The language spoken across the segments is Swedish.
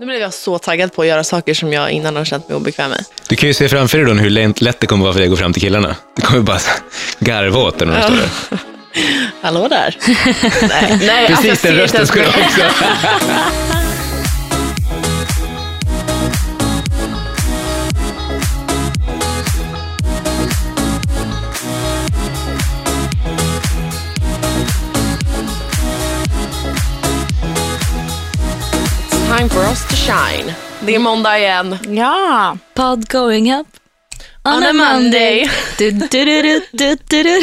Nu blev jag så taggad på att göra saker som jag innan har känt mig obekväm med. Du kan ju se framför dig då hur lätt det kommer vara för dig att gå fram till killarna. Du kommer bara garva åt den när de står där. Hallå där. nej, nej, Precis alltså, den rösten skulle jag också... To shine. Det är måndag igen. Ja, pod going up on, On a a Monday. Monday. Du, du, du.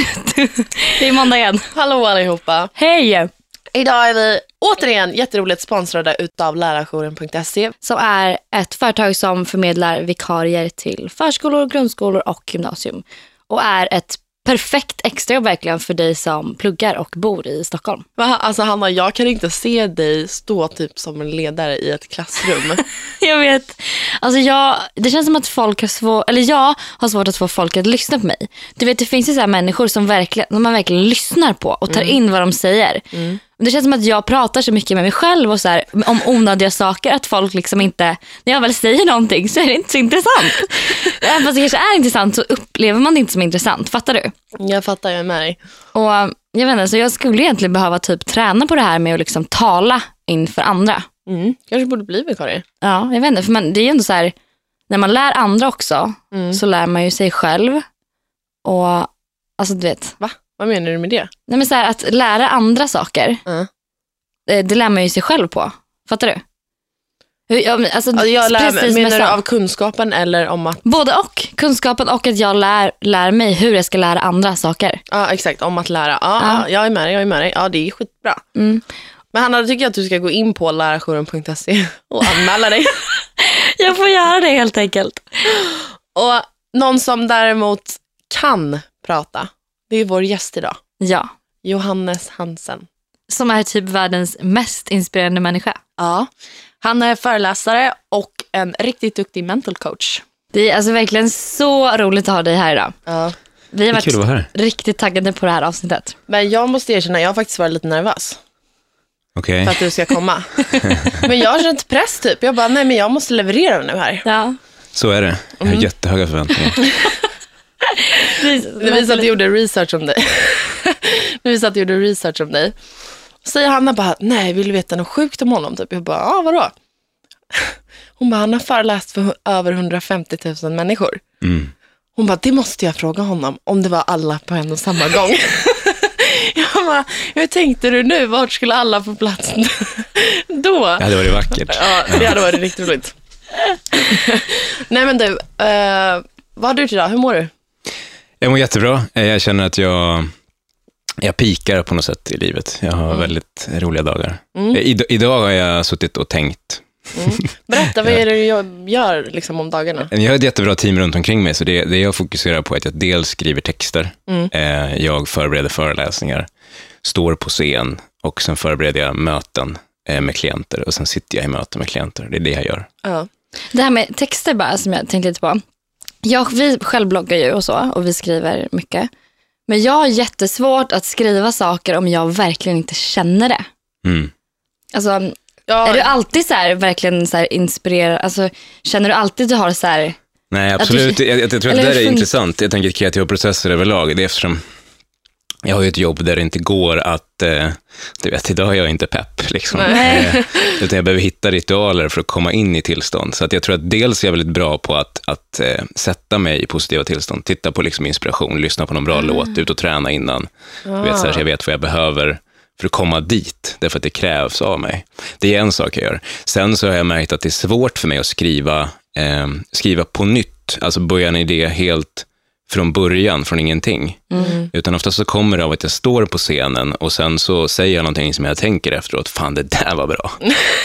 Det är måndag igen. Hallå allihopa. Hej! Idag är vi återigen jätteroligt sponsrade utav lärarjouren.se. Som är ett företag som förmedlar vikarier till förskolor, grundskolor och gymnasium. Och är ett perfekt extrajobb verkligen för dig som pluggar och bor i Stockholm. Va? Alltså Hanna, jag kan inte se dig stå typ som en ledare i ett klassrum. Jag vet. Alltså jag, det känns som att folk har svårt, eller jag har svårt att få folk att lyssna på mig. Du vet det finns ju så människor som, verkligen, som man verkligen lyssnar på och tar in vad de säger. Det känns som att jag pratar så mycket med mig själv och så här, om onödiga saker att folk liksom inte, när jag väl säger någonting så är det inte så intressant. Även fast det kanske är intressant så upplever man det inte som intressant. Fattar du? jag fattar, jag är med dig. Och jag vet inte, så jag skulle egentligen behöva typ träna på det här med att liksom tala inför andra. Mm. Kanske borde bli vikarie. Ja, jag vet inte. För man, det är ju ändå så här, när man lär andra också så lär man ju sig själv. Och alltså du vet, Va? Vad menar du med det? nej men så här, att lära andra saker, Mm. det lär man ju sig själv på. Fattar du? Hur- Ja, men, alltså, Alltså, jag lär precis menar du av kunskapen eller om att, Både och. Kunskapen och att jag lär, lär mig hur jag ska lära andra saker. ja exakt, om att lära. Ja, ja. jag är med dig, jag är med dig. Ja, det är skitbra. Mm. Men Hanna, då tycker jag att du ska gå in på lärarjouren.se och anmäla dig. Jag får göra det helt enkelt. och någon som däremot kan prata, det är vår gäst idag. Ja, Johannes Hansen. som är typ världens mest inspirerande människa. Ja. Han är föreläsare och en riktigt duktig mental coach. Det är alltså verkligen så roligt att ha dig här idag. Ja. Vi har varit vara här. riktigt taggade på det här avsnittet. Men jag måste erkänna, jag har faktiskt varit lite nervös Okej. för att du ska komma. men jag har känt press typ. Jag bara, nej men jag måste leverera nu här. Ja. Så är det. Jag har jättehöga förväntningar. Det visar att jag gjorde research om dig. det visar att jag gjorde research om dig. Säger Hanna bara, nej vill du veta något sjukt om honom? Typ. Jag bara, ja vadå? Hon bara, han har föreläst för över 150 000 människor. Mm. Hon bara, det måste jag fråga honom om det var alla på en och samma gång. jag bara, hur tänkte du nu? Vart skulle alla få plats då? Det hade varit vackert. Ja, det hade varit riktigt roligt. Nej men du, eh, vad har du gjort idag? Hur mår du? Jag mår jättebra. Eh, Jag känner att jag, jag pikar på något sätt i livet. Jag har väldigt roliga dagar. Mm. Eh, id- idag har jag suttit och tänkt. Berätta, vad är det du gör- gör liksom om dagarna? Jag har ett jättebra team runt omkring mig, så det, det jag fokuserar på är att jag dels skriver texter, Mm. eh, jag förbereder föreläsningar, står på scen och sen förbereder jag möten eh, med klienter och sen sitter jag i möten med klienter. Det är det jag gör. Ja. Det här med texter bara som jag tänkte lite på. Jag, vi självbloggar ju och så och vi skriver mycket. Men jag har jättesvårt att skriva saker om jag verkligen inte känner det. Mm. Alltså, Ja, är du alltid så här, verkligen så här inspirerad? Alltså, känner du alltid att du har så här, Nej, Att absolut. du- jag, jag, jag tror att Eller det där är intressant. Jag tänker kreativa processer överlag. Det är eftersom jag har ju ett jobb där det inte går att, eh, du vet, idag är jag inte pepp. Liksom. Eh, utan jag behöver hitta ritualer för att komma in i tillstånd. Så att jag tror att dels är jag väldigt bra på att, att eh, sätta mig i positiva tillstånd. Titta på liksom inspiration, lyssna på någon bra låt, ut och träna innan. Du vet, så, här, så jag vet vad jag behöver för att komma dit, därför att det krävs av mig. Det är en sak jag gör. Sen så har jag märkt att det är svårt för mig att skriva, eh, skriva på nytt, alltså börja en idé helt från början, från ingenting. Utan ofta så kommer det av att jag står på scenen och sen så säger jag någonting som jag tänker efteråt, fan det där var bra.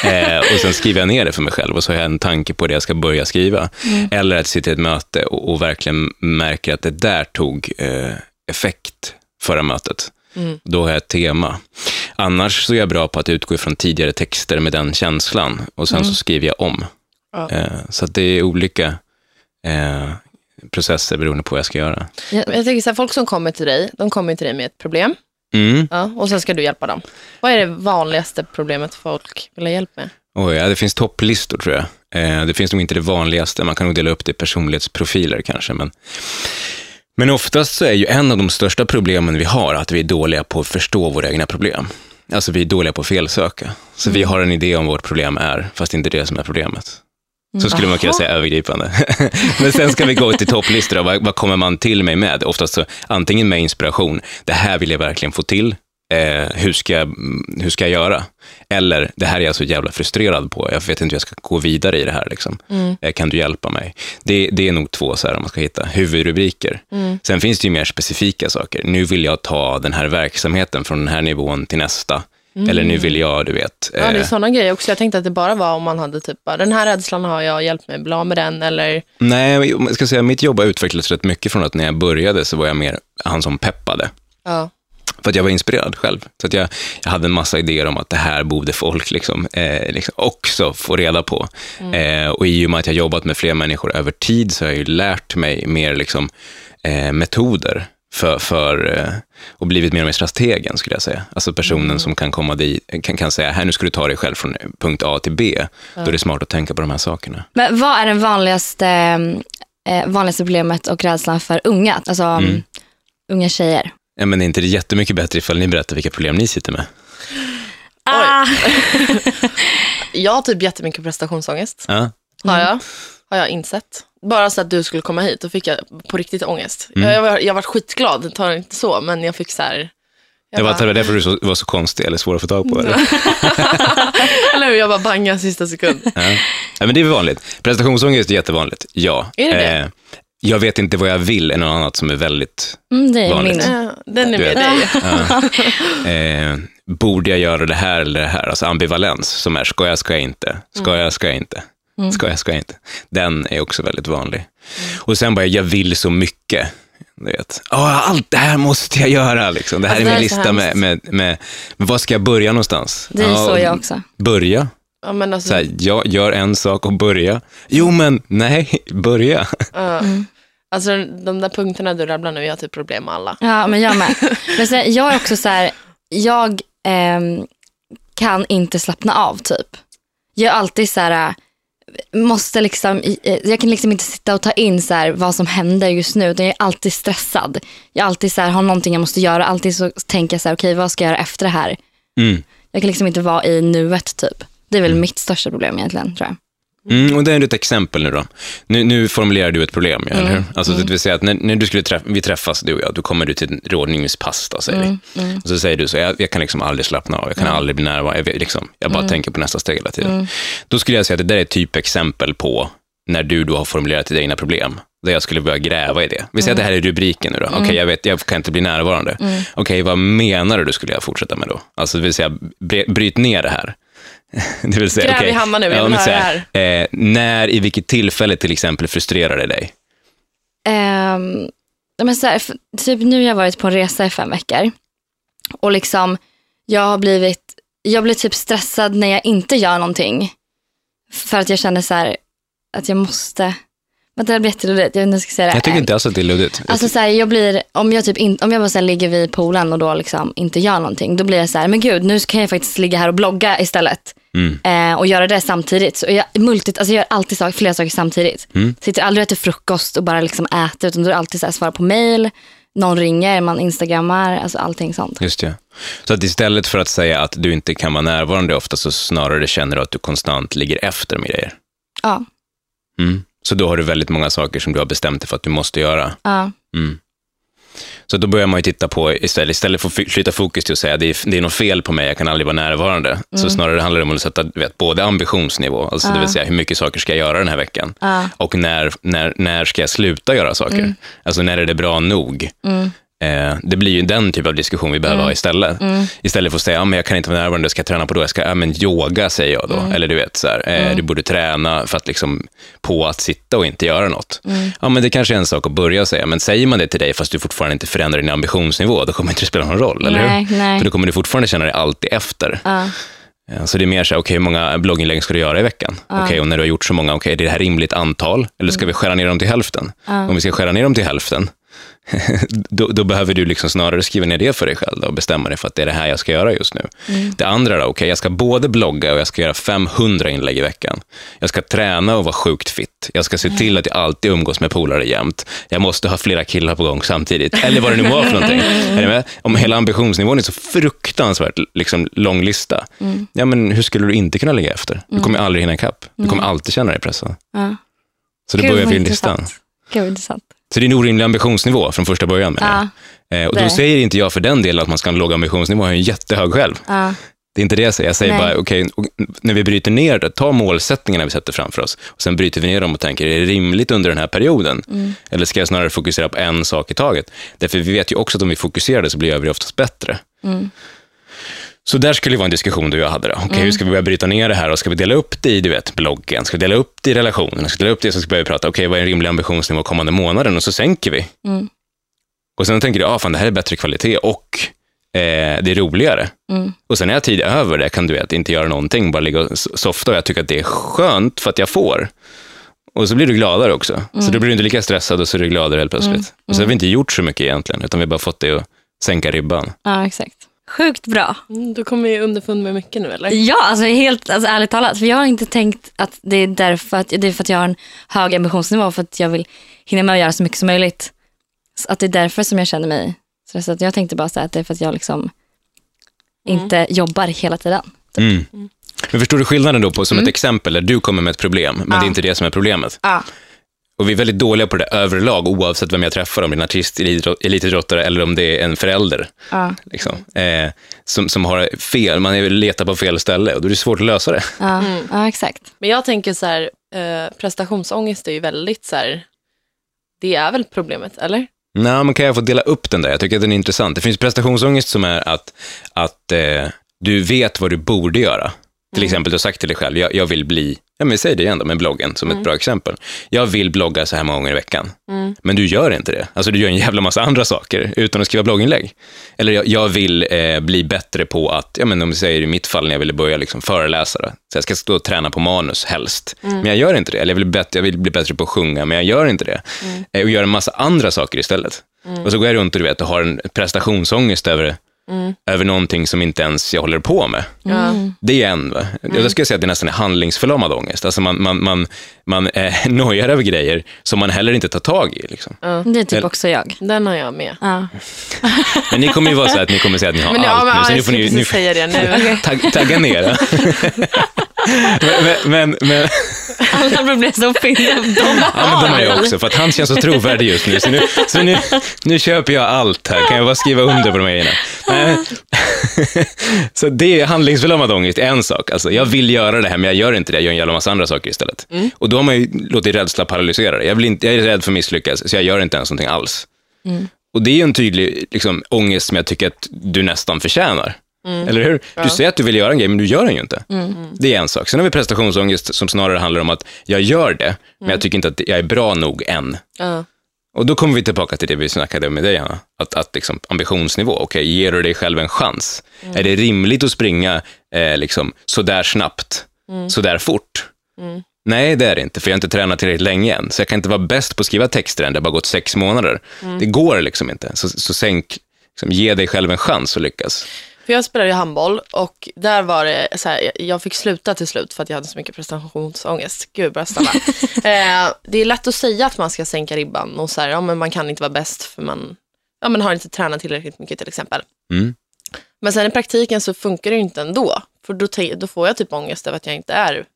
eh, och sen skriver jag ner det för mig själv och så har jag en tanke på det jag ska börja skriva. Eller att sitter i ett möte och, och verkligen märker att det där tog eh, effekt förra mötet. Då har jag ett tema. Annars så är jag bra på att utgå ifrån tidigare texter med den känslan och sen så skriver jag om. Ja. Eh, så det är olika eh, processer beroende på vad jag ska göra. Men jag tänker så här, folk som kommer till dig, de kommer till dig med ett problem. Mm. Ja, och sen ska du hjälpa dem. Vad är det vanligaste problemet folk vill ha hjälp med? Oj, ja, det finns topplistor tror jag. Eh, det finns nog inte det vanligaste, man kan nog dela upp det i personlighetsprofiler kanske. Men, men oftast så är ju en av de största problemen vi har att vi är dåliga på att förstå våra egna problem. Alltså vi är dåliga på att felsöka. Så vi har en idé om vad vårt problem är, fast det är inte det som är problemet. Så skulle man kunna säga övergripande. Men sen ska vi gå till topplistor. Vad, vad kommer man till mig med? Oftast så, antingen med inspiration. Det här vill jag verkligen få till. Eh, hur, ska jag, hur ska jag göra? Eller, det här är jag så jävla frustrerad på. Jag vet inte hur jag ska gå vidare i det här. Liksom. Eh, kan du hjälpa mig? Det, det är nog två, så här, om man ska hitta huvudrubriker. Sen finns det ju mer specifika saker. Nu vill jag ta den här verksamheten från den här nivån till nästa. Eller nu vill jag, du vet. Ja, det är eh, sådana grejer också. Jag tänkte att det bara var om man hade typ, den här rädslan har jag, hjälpt mig bli av med den. Eller, Nej, jag ska säga, mitt jobb har utvecklats rätt mycket från att när jag började så var jag mer han som peppade. ja. För att jag var inspirerad själv. Så att jag, jag hade en massa idéer om att det här borde folk liksom, eh, liksom också få reda på. Eh, och i och med att jag jobbat med fler människor över tid så har jag ju lärt mig mer liksom, eh, metoder för, för eh, och blivit mer och mer strategen skulle jag säga. Alltså personen som kan komma dit, kan, kan säga, här nu ska du ta dig själv från punkt A till B. Då är det smart att tänka på de här sakerna. Men vad är det vanligaste, eh, vanligaste problemet och rädslan för unga? Alltså Mm. unga tjejer. Ja, men är inte det jättemycket bättre ifall ni berättar vilka problem ni sitter med? Ah, Jag har typ jättemycket prestationsångest. Ja. Har jag, har jag insett. Bara så att du skulle komma hit, då fick jag på riktigt ångest. Mm. Jag, var, jag var skitglad, tar det inte så, men jag fick så här... Jag Det var, bara- det var därför du så, var så konstig eller svår att få tag på? Eller? Eller hur, jag bara bangade sista sekund. Ja. ja, men det är väl vanligt. Prestationsångest är jättevanligt, ja. Är det det? Eh, jag vet inte vad jag vill är något annat som är väldigt... mm, det är Vanligt. min. Ja, Den är med dig. Eh, borde jag göra det här eller det här? Alltså ambivalens, som är ska jag, ska jag inte? Ska jag, ska jag inte? Ska jag, ska jag inte? Den är också väldigt vanlig. Och sen bara, jag vill så mycket. Du vet. Åh, allt det här måste jag göra. Liksom. Det här Alltså, är min lista med, med, med, med, var ska jag börja någonstans? Det är Ja, så jag också. Börja. Ja, men alltså, Så här, jag gör en sak och börja. Jo, men nej, börja. ja. alltså de där punkterna du rabblar nu, jag har typ problem med alla. Ja, men jag med. Men sen, jag är också så här, jag ehm, kan inte slappna av typ. Jag är alltid så här, måste liksom, eh, jag kan liksom inte sitta och ta in så här vad som händer just nu, utan jag är alltid stressad. Jag alltid så här, har någonting jag måste göra, alltid så tänker jag så här, okej vad ska jag göra efter det här? Mm. Jag kan liksom inte vara i nuet typ. Det är väl mitt största problem egentligen tror jag. Mm, och det är ett exempel nu då. Nu, nu formulerar du ett problem, ja, eller hur? Alltså, det vill säga att när, när du skulle träffa, vi träffas, du och jag, då kommer du till då, säger vi. Och så säger du så, jag, jag kan liksom aldrig slappna av, jag kan aldrig bli närvarande, jag, liksom, jag bara tänker på nästa steg hela tiden. Då skulle jag säga att det där är ett typexempel på när du då har formulerat dina egna problem, där jag skulle börja gräva i det. Vi säger att det här är rubriken nu då. Okej, jag vet, jag kan inte bli närvarande. Okej, vad menar du, skulle jag fortsätta med då? Alltså, det vill säga, bryt ner det här. Det vill säga, Gräv i okej, hammaren nu, jag ja, vill men höra det Eh, när, i vilket tillfälle till exempel frustrerar det dig? Ehm, men så här, typ nu har jag varit på en resa i fem veckor. Och liksom, jag har blivit, jag blir typ stressad när jag inte gör någonting. För att jag känner så här, att jag måste, vänta det blir jätteluddigt, jag vet inte jag ska säga det. Jag tycker inte alls att det är luddigt. Alltså så här, jag blir, om jag typ in, om jag bara så här, ligger vid poolen och då liksom inte gör någonting, då blir jag så här, men gud nu kan jag faktiskt ligga här och blogga istället. Mm. Eh, och göra det samtidigt. Så jag, multit, alltså jag gör alltid sak, flera saker samtidigt. Mm. Sitter aldrig och äter frukost och bara liksom äter, utan då är det alltid så här, svara på mail, någon ringer, man instagrammar, alltså allting sånt. Just det. Så att istället för att säga att du inte kan vara närvarande ofta, så snarare känner du att du konstant ligger efter med grejer. Ja, Mm. Så då har du väldigt många saker som du har bestämt dig för att du måste göra. ja, Mm. Så då börjar man ju titta på, istället, istället för att fly- flytta fokus till att säga att det är, det är något fel på mig, jag kan aldrig vara närvarande. Så snarare handlar det om att sätta vet, både ambitionsnivå, alltså det vill säga hur mycket saker ska jag göra den här veckan? ja, Och när, när, när ska jag sluta göra saker? Alltså när är det bra nog? Eh, det blir ju den typ av diskussion vi behöver ha istället. Istället för att säga, ja, men jag kan inte vara närvarande, ska jag träna på då? Jag ska, ja, men yoga säger jag då. Eller du vet, så här, eh, du borde träna för att liksom, på att sitta och inte göra något. Ja, men det kanske är en sak att börja säga, men säger man det till dig fast du fortfarande inte förändrar din ambitionsnivå, då kommer inte det spela någon roll, eller Nej, hur? nej. För då kommer du fortfarande känna dig alltid efter. ja, Ja, Så det är mer så här, okej, hur många blogginlägg ska du göra i veckan? Okej, och när du har gjort så många, okej, är det här rimligt antal? Eller ska vi skära ner dem till hälften? Om vi ska skära ner dem till hälften, då, då behöver du liksom snarare skriva ner det för dig själv och bestämma dig för att det är det här jag ska göra just nu. Det andra då, okej, jag ska både blogga och jag ska göra 500 inlägg i veckan. Jag ska träna och vara sjukt fit. Jag ska se till att jag alltid umgås med polare jämt. Jag måste ha flera killar på gång samtidigt. Eller vad det nu var för någonting. Är ni med? Om hela ambitionsnivån är så fruktansvärt liksom, lång lista, ja, men hur skulle du inte kunna ligga efter? Du kommer aldrig hinna ikapp. Du kommer alltid känna dig pressad. Ja. Så det Gud, börjar vid listan. Gud, intressant. Så det är en orimlig ambitionsnivå från första början. Ja. Eh, och då säger inte jag för den delen att man ska ha en låg ambitionsnivå, jag har en jättehög själv. Ja. Det är inte det jag säger. Jag säger Nej. bara, okej, och när vi bryter ner det, ta målsättningarna vi sätter framför oss. Och sen bryter vi ner dem och tänker, är det rimligt under den här perioden? Mm. Eller ska jag snarare fokusera på en sak i taget? Därför vi vet ju också att om vi fokuserar det så blir vi oftast bättre. Mm. Så där skulle det vara en diskussion du och jag hade. Då. Okej, Hur ska vi börja bryta ner det här? Och ska vi dela upp det i du vet, bloggen? Ska vi dela upp det i relationen? Ska vi dela upp det så ska vi börja prata, okej, vad är en rimlig ambitionsnivå kommande månaden? Och så sänker vi. Mm. Och sen tänker du, ah, fan, det här är bättre kvalitet och eh, det är roligare. Mm. Och sen när jag har tid över det kan du vet, inte göra någonting, bara ligga och softa och jag tycker att det är skönt för att jag får. Och så blir du gladare också. Så då blir du inte lika stressad och så är du gladare helt plötsligt. Och så har vi inte gjort så mycket egentligen, utan vi har bara fått det att sänka ribban. ja, exakt. Sjukt bra. Mm, du kommer ju underfund med mycket nu eller? Ja, alltså helt alltså, ärligt talat. För jag har inte tänkt att det är därför att, det är för att jag har en hög ambitionsnivå för att jag vill hinna med att göra så mycket som möjligt. Så att det är därför som jag känner mig stressad. Jag tänkte bara här att det är för att jag liksom inte jobbar hela tiden. Mm. Men förstår du skillnaden då på, som ett exempel, där du kommer med ett problem, men det är inte det som är problemet. Ja. Och vi är väldigt dåliga på det överlag, oavsett vem jag träffar, om det är en artist, elitidrott- elitidrottare eller om det är en förälder. Ja. Liksom, eh, som, som har fel, man är letar på fel ställe och då är det svårt att lösa det. Ja, ja exakt. Men jag tänker så här, eh, prestationsångest är ju väldigt så här, det är väl problemet, eller? Nej, men kan jag få dela upp den där? Jag tycker att den är intressant. Det finns prestationsångest som är att, att eh, du vet vad du borde göra. Till exempel, du har sagt till dig själv, jag, jag vill bli, ja men säg det igen då med bloggen som ett bra exempel. Jag vill blogga så här många gånger i veckan. Men du gör inte det. Alltså du gör en jävla massa andra saker utan att skriva blogginlägg. Eller jag, jag vill eh, bli bättre på att, ja men om vi säger i mitt fall när jag ville börja liksom föreläsa, då. så jag ska stå och träna på manus helst. Men jag gör inte det. Eller jag vill, bli bättre, jag vill bli bättre på att sjunga, men jag gör inte det. Eh, och gör en massa andra saker istället. Och så går jag runt och, du vet, och har en prestationsångest över, över någonting som inte ens jag håller på med. Ja. Det är en, va? Mm. Jag skulle säga att det nästan är handlingsförlamad ångest. Alltså man, man, man, man eh, nojar över grejer som man heller inte tar tag i. Liksom. Det är typ Eller- också jag. Den har jag med. Ja. Men ni kommer ju vara så att ni kommer säga att ni har Men, ja, allt men, nu, ja, så nu jag får ni, ni säga det nu. tag, tagga ner. Ja. men, men, men, Alla blir så uppbyggda. ja, men de har jag också, för att han känns så trovärdig just nu. Så nu, så nu, nu köper jag allt här, kan jag bara skriva under på de här grejerna. Så det är handlingsförlamad ångest, en sak. Alltså, jag vill göra det här, men jag gör inte det. Jag gör en jävla massa andra saker istället. Och då har man ju låtit rädsla paralysera det. Jag, vill inte, jag är rädd för att misslyckas, så jag gör inte ens någonting alls. Och det är en tydlig liksom, ångest som jag tycker att du nästan förtjänar. Eller hur? Du säger att du vill göra en grej, men du gör den ju inte. Det är en sak. Sen har vi prestationsångest som snarare handlar om att jag gör det, men jag tycker inte att jag är bra nog än. Ja. Och då kommer vi tillbaka till det vi snackade med dig, Hanna. Att, att liksom, ambitionsnivå, okej, ger du dig själv en chans? Är det rimligt att springa eh, liksom, sådär snabbt, sådär fort? Nej, det är det inte, för jag har inte tränat tillräckligt länge än. Så jag kan inte vara bäst på att skriva texter än, det har bara gått sex månader. Det går liksom inte. Så, så sänk, liksom, ge dig själv en chans att lyckas. För jag spelade ju handboll och där var det så här, jag fick sluta till slut för att jag hade så mycket prestationsångest. Gud, bara stanna. eh, det är lätt att säga att man ska sänka ribban och så här, ja, men man kan inte vara bäst för man ja, men har inte tränat tillräckligt mycket till exempel. Mm. Men sen i praktiken så funkar det ju inte ändå. För då, då får jag typ ångest över att jag inte är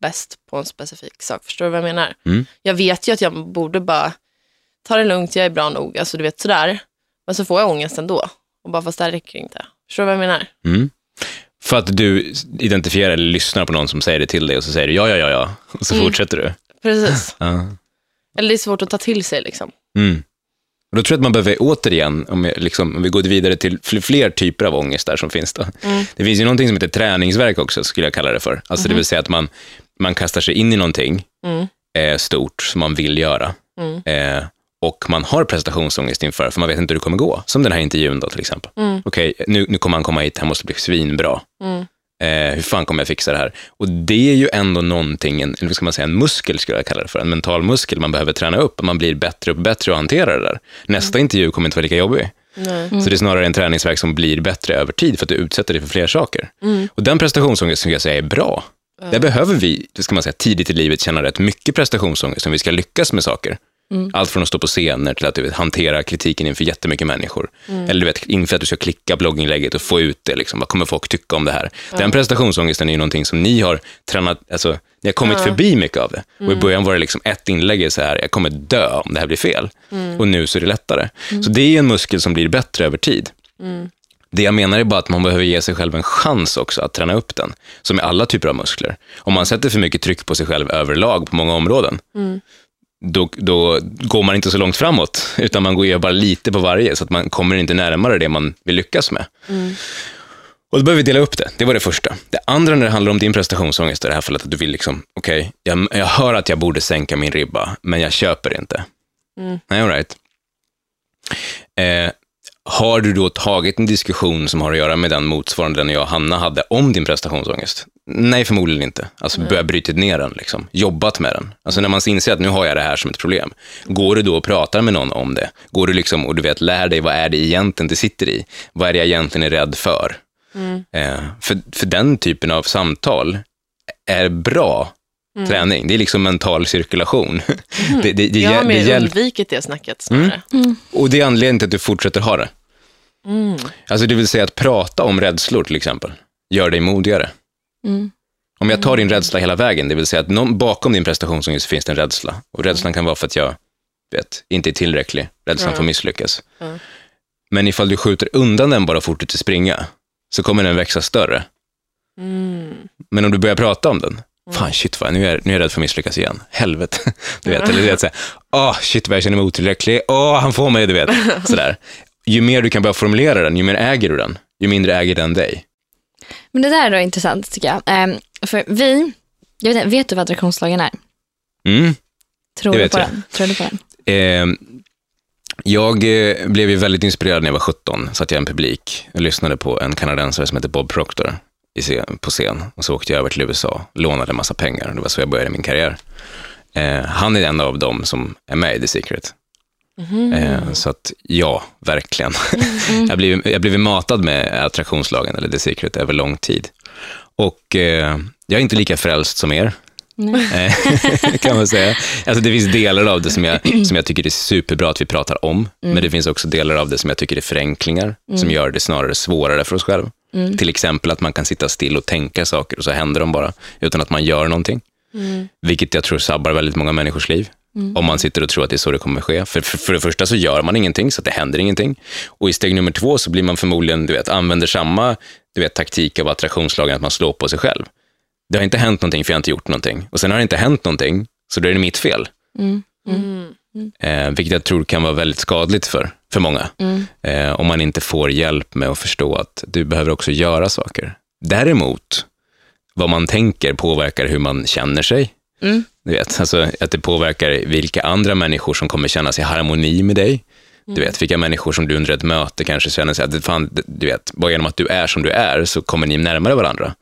bäst på en specifik sak. Förstår du vad jag menar? Mm. Jag vet ju att jag borde bara ta det lugnt, jag är bra nog, alltså du vet sådär. Men så får jag ångest ändå. Och bara fast det här räcker inte. Förstår du vad jag menar? Mm. För att du identifierar eller lyssnar på någon som säger det till dig och så säger du ja, ja, ja, ja. Och så fortsätter du. Precis. Ja. Eller det är svårt att ta till sig liksom. Mm. Och då tror jag att man behöver återigen, om, jag, liksom, om vi går vidare till fl- fler typer av ångest där som finns. Då. Det finns ju någonting som heter träningsverk också, skulle jag kalla det för. Alltså det vill säga att man, man kastar sig in i någonting eh, stort som man vill göra. Eh, och man har prestationsångest inför, för man vet inte hur det kommer gå. Som den här intervjun då till exempel. Okej, nu, nu kommer han komma hit, han måste bli svinbra. Eh, hur fan kommer jag fixa det här? Och det är ju ändå någonting, en, eller ska man säga, en muskel skulle jag kalla det för, en mental muskel man behöver träna upp. Man blir bättre och bättre att hantera det där. Nästa intervju kommer inte vara lika jobbig. Nej. Så det är snarare en träningsverk som blir bättre över tid för att du utsätter dig för fler saker. Och den prestationsångest som jag säger är bra. Där behöver vi, det ska man säga, tidigt i livet känna rätt mycket prestationsångest om vi ska lyckas med saker. Allt från att stå på scener till att du vet, hantera kritiken inför jättemycket människor. Eller du vet, inför att du ska klicka blogginlägget och få ut det. Liksom. Vad kommer folk tycka om det här? Den prestationsångesten är ju någonting som ni har tränat, alltså, ni har kommit förbi mycket av det. Och i början var det liksom ett inlägg så här, jag kommer dö om det här blir fel. Och nu så är det lättare. Så det är en muskel som blir bättre över tid. Det jag menar är bara att man behöver ge sig själv en chans också att träna upp den, som med alla typer av muskler. Om man sätter för mycket tryck på sig själv överlag på många områden, då, då går man inte så långt framåt, utan man går ju bara lite på varje, så att man kommer inte närmare det man vill lyckas med. Och då behöver vi dela upp det. Det var det första. Det andra när det handlar om din prestationsångest, i det här fallet att du vill liksom, okej, jag, jag hör att jag borde sänka min ribba, men jag köper inte. Nej, all right. Eh, har du då tagit en diskussion som har att göra med den motsvarande den jag och Hanna hade om din prestationsångest? Nej, förmodligen inte. Alltså börja bryta ner den, liksom. jobbat med den. Alltså när man inser att nu har jag det här som ett problem, går du då och pratar med någon om det? Går du liksom och du vet, lär dig vad är det egentligen det sitter i? Vad är det jag egentligen är rädd för? Eh, för, för den typen av samtal är bra träning. Det är liksom mental cirkulation. det, det, det, Jag har mer undvikit det snacket snarare. och det är anledningen till att du fortsätter ha det. Alltså det vill säga att prata om rädslor till exempel, gör dig modigare. Om jag tar din rädsla hela vägen, det vill säga att någon, bakom din prestationsångest finns det en rädsla. Och rädslan kan vara för att jag vet, inte är tillräcklig, rädslan för att misslyckas. Men ifall du skjuter undan den bara och fortsätter springa, så kommer den växa större. Men om du börjar prata om den, fan shit vad, nu är, nu är jag rädd för att misslyckas igen. Helvete. Du vet, eller du vet, såhär, åh shit vad jag känner mig otillräcklig, åh han får mig, du vet. Sådär. Ju mer du kan börja formulera den, ju mer äger du den, ju mindre äger den dig. Men det där är då intressant tycker jag. Ehm, för vi, jag vet, vet du vad attraktionslagen är? Mm. Tror du på jag. den? Tror du på den? Eh, jag blev ju väldigt inspirerad när jag var 17, satt jag i en publik och lyssnade på en kanadensare som heter Bob Proctor på scen. Och så åkte jag över till USA, lånade en massa pengar. Det var så jag började min karriär. Eh, han är en av dem som är med i The Secret. Eh, så att ja, verkligen. jag, har blivit, jag blivit matad med attraktionslagen, eller The Secret, över lång tid. Och eh, jag är inte lika frälst som er. Eh, kan man säga. Alltså det finns delar av det som jag, som jag tycker är superbra att vi pratar om, men det finns också delar av det som jag tycker är förenklingar, som gör det snarare svårare för oss själva. Till exempel att man kan sitta still och tänka saker och så händer de bara, utan att man gör någonting. Vilket jag tror sabbar väldigt många människors liv. Om man sitter och tror att det är så det kommer ske. För, för, för det första så gör man ingenting, så att det händer ingenting. Och i steg nummer två så blir man förmodligen, du vet, använder samma du vet, taktik av attraktionslagen, att man slår på sig själv. Det har inte hänt någonting för jag har inte gjort någonting. Och sen har det inte hänt någonting, så då är det mitt fel. Eh, vilket jag tror kan vara väldigt skadligt för, för många. Eh, om man inte får hjälp med att förstå att du behöver också göra saker. Däremot, vad man tänker påverkar hur man känner sig. Du vet, alltså att det påverkar vilka andra människor som kommer känna sig i harmoni med dig. Du vet, vilka människor som du under ett möte kanske känner sig att, fan, du vet, bara genom att du är som du är så kommer ni närmare varandra.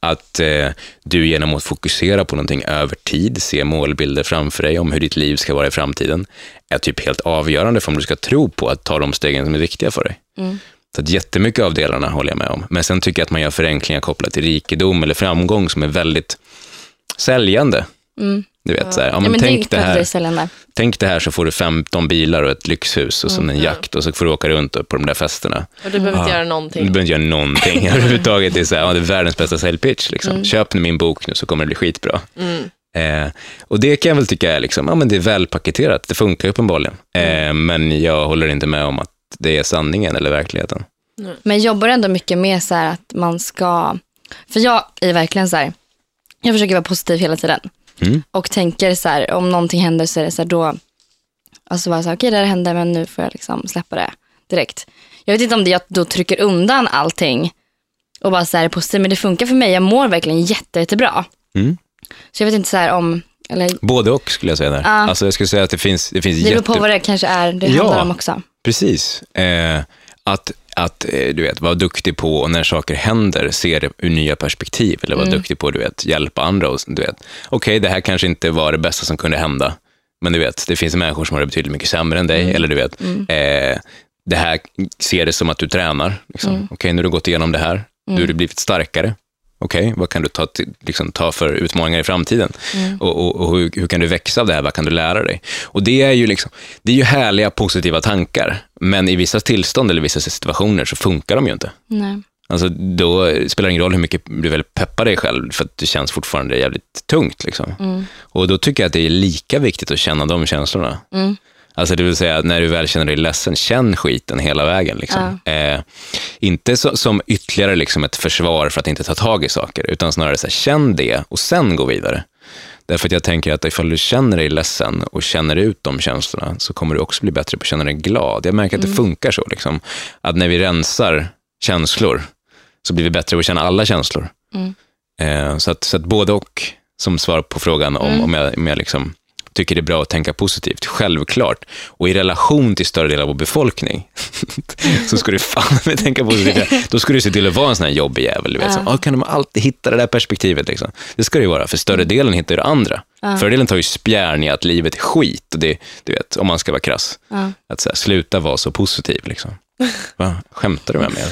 Att eh, du genom att fokusera på någonting över tid, se målbilder framför dig om hur ditt liv ska vara i framtiden, är typ helt avgörande för om du ska tro på att ta de stegen som är viktiga för dig. Så att jättemycket av delarna håller jag med om. Men sen tycker jag att man gör förenklingar kopplat till rikedom eller framgång som är väldigt säljande. Du vet, så här, ja, Ja, men men tänk, det, det är här, tänk det här så får du 15 bilar och ett lyxhus och sen en jakt och så får du åka runt på de där festerna. Och du behöver inte göra Du någonting. behöver inte göra någonting överhuvudtaget. Det är, så här, ja, det är världens bästa säljpitch. Liksom. Köp nu min bok nu så kommer det bli skitbra. Eh, och det kan jag väl tycka är, liksom, ja, men det är välpaketerat. Det funkar uppenbarligen. Eh, men jag håller inte med om att det är sanningen eller verkligheten. Men jag jobbar ändå mycket med så här att man ska, för jag är verkligen så här, jag försöker vara positiv hela tiden. Mm. Och tänker så här, om någonting händer så är det så här då, alltså bara så här, okej det här hände men nu får jag liksom släppa det direkt. Jag vet inte om det jag då trycker undan allting och bara så här är positiv, men det funkar för mig. Jag mår verkligen jätte, jättebra. Mm. Så jag vet inte så här om, eller Både och skulle jag säga där. Ja. Alltså jag skulle säga att det finns, det finns det beror på jätte... vad det kanske är det Ja. handlar om också. Precis. Eh, att att eh, du vet, vara duktig på, och när saker händer, se det ur nya perspektiv. Eller vara Mm. duktig på att hjälpa andra. och du vet, Okej, det här kanske inte var det bästa som kunde hända. Men du vet, det finns människor som har det betydligt mycket sämre än dig. Mm. Eller du vet, eh, det här ser det som att du tränar. Liksom. Mm. Okej, nu har du gått igenom det här. Nu har du blivit starkare. Okej, vad kan du ta, till, liksom, ta för utmaningar i framtiden? Mm. Och, och, och hur, hur kan du växa av det här? Vad kan du lära dig? Och det är ju, liksom, det är ju härliga, positiva tankar. Men i vissa tillstånd eller vissa situationer så funkar de ju inte. Nej. Alltså, då spelar det ingen roll hur mycket du väl peppar dig själv, för att det känns fortfarande jävligt tungt. Liksom. Mm. Och då tycker jag att det är lika viktigt att känna de känslorna. Mm. Alltså det vill säga, när du väl känner dig ledsen, känn skiten hela vägen. Liksom. Eh, inte så, som ytterligare liksom ett försvar för att inte ta tag i saker, utan snarare så här, känn det och sen gå vidare. Därför att jag tänker att ifall du känner dig ledsen och känner ut de känslorna, så kommer du också bli bättre på att känna dig glad. Jag märker att det funkar så. Liksom. Att när vi rensar känslor, så blir vi bättre på att känna alla känslor. Mm. Eh, så, att, så att både och, som svar på frågan om, om jag, om jag liksom tycker det är bra att tänka positivt. Självklart. Och i relation till större del av vår befolkning så ska du fan med tänka positivt. Då ska du se till att vara en sån här jobbig jävel. Du vet. Så, ah, kan de alltid hitta det där perspektivet? Liksom. Det ska det ju vara, för större delen hittar ju det andra. Större delen tar ju spjärn i att livet är skit. Och det, du vet, om man ska vara krass. Ja. Att här, sluta vara så positiv. Liksom. Va? Skämtar du med mig?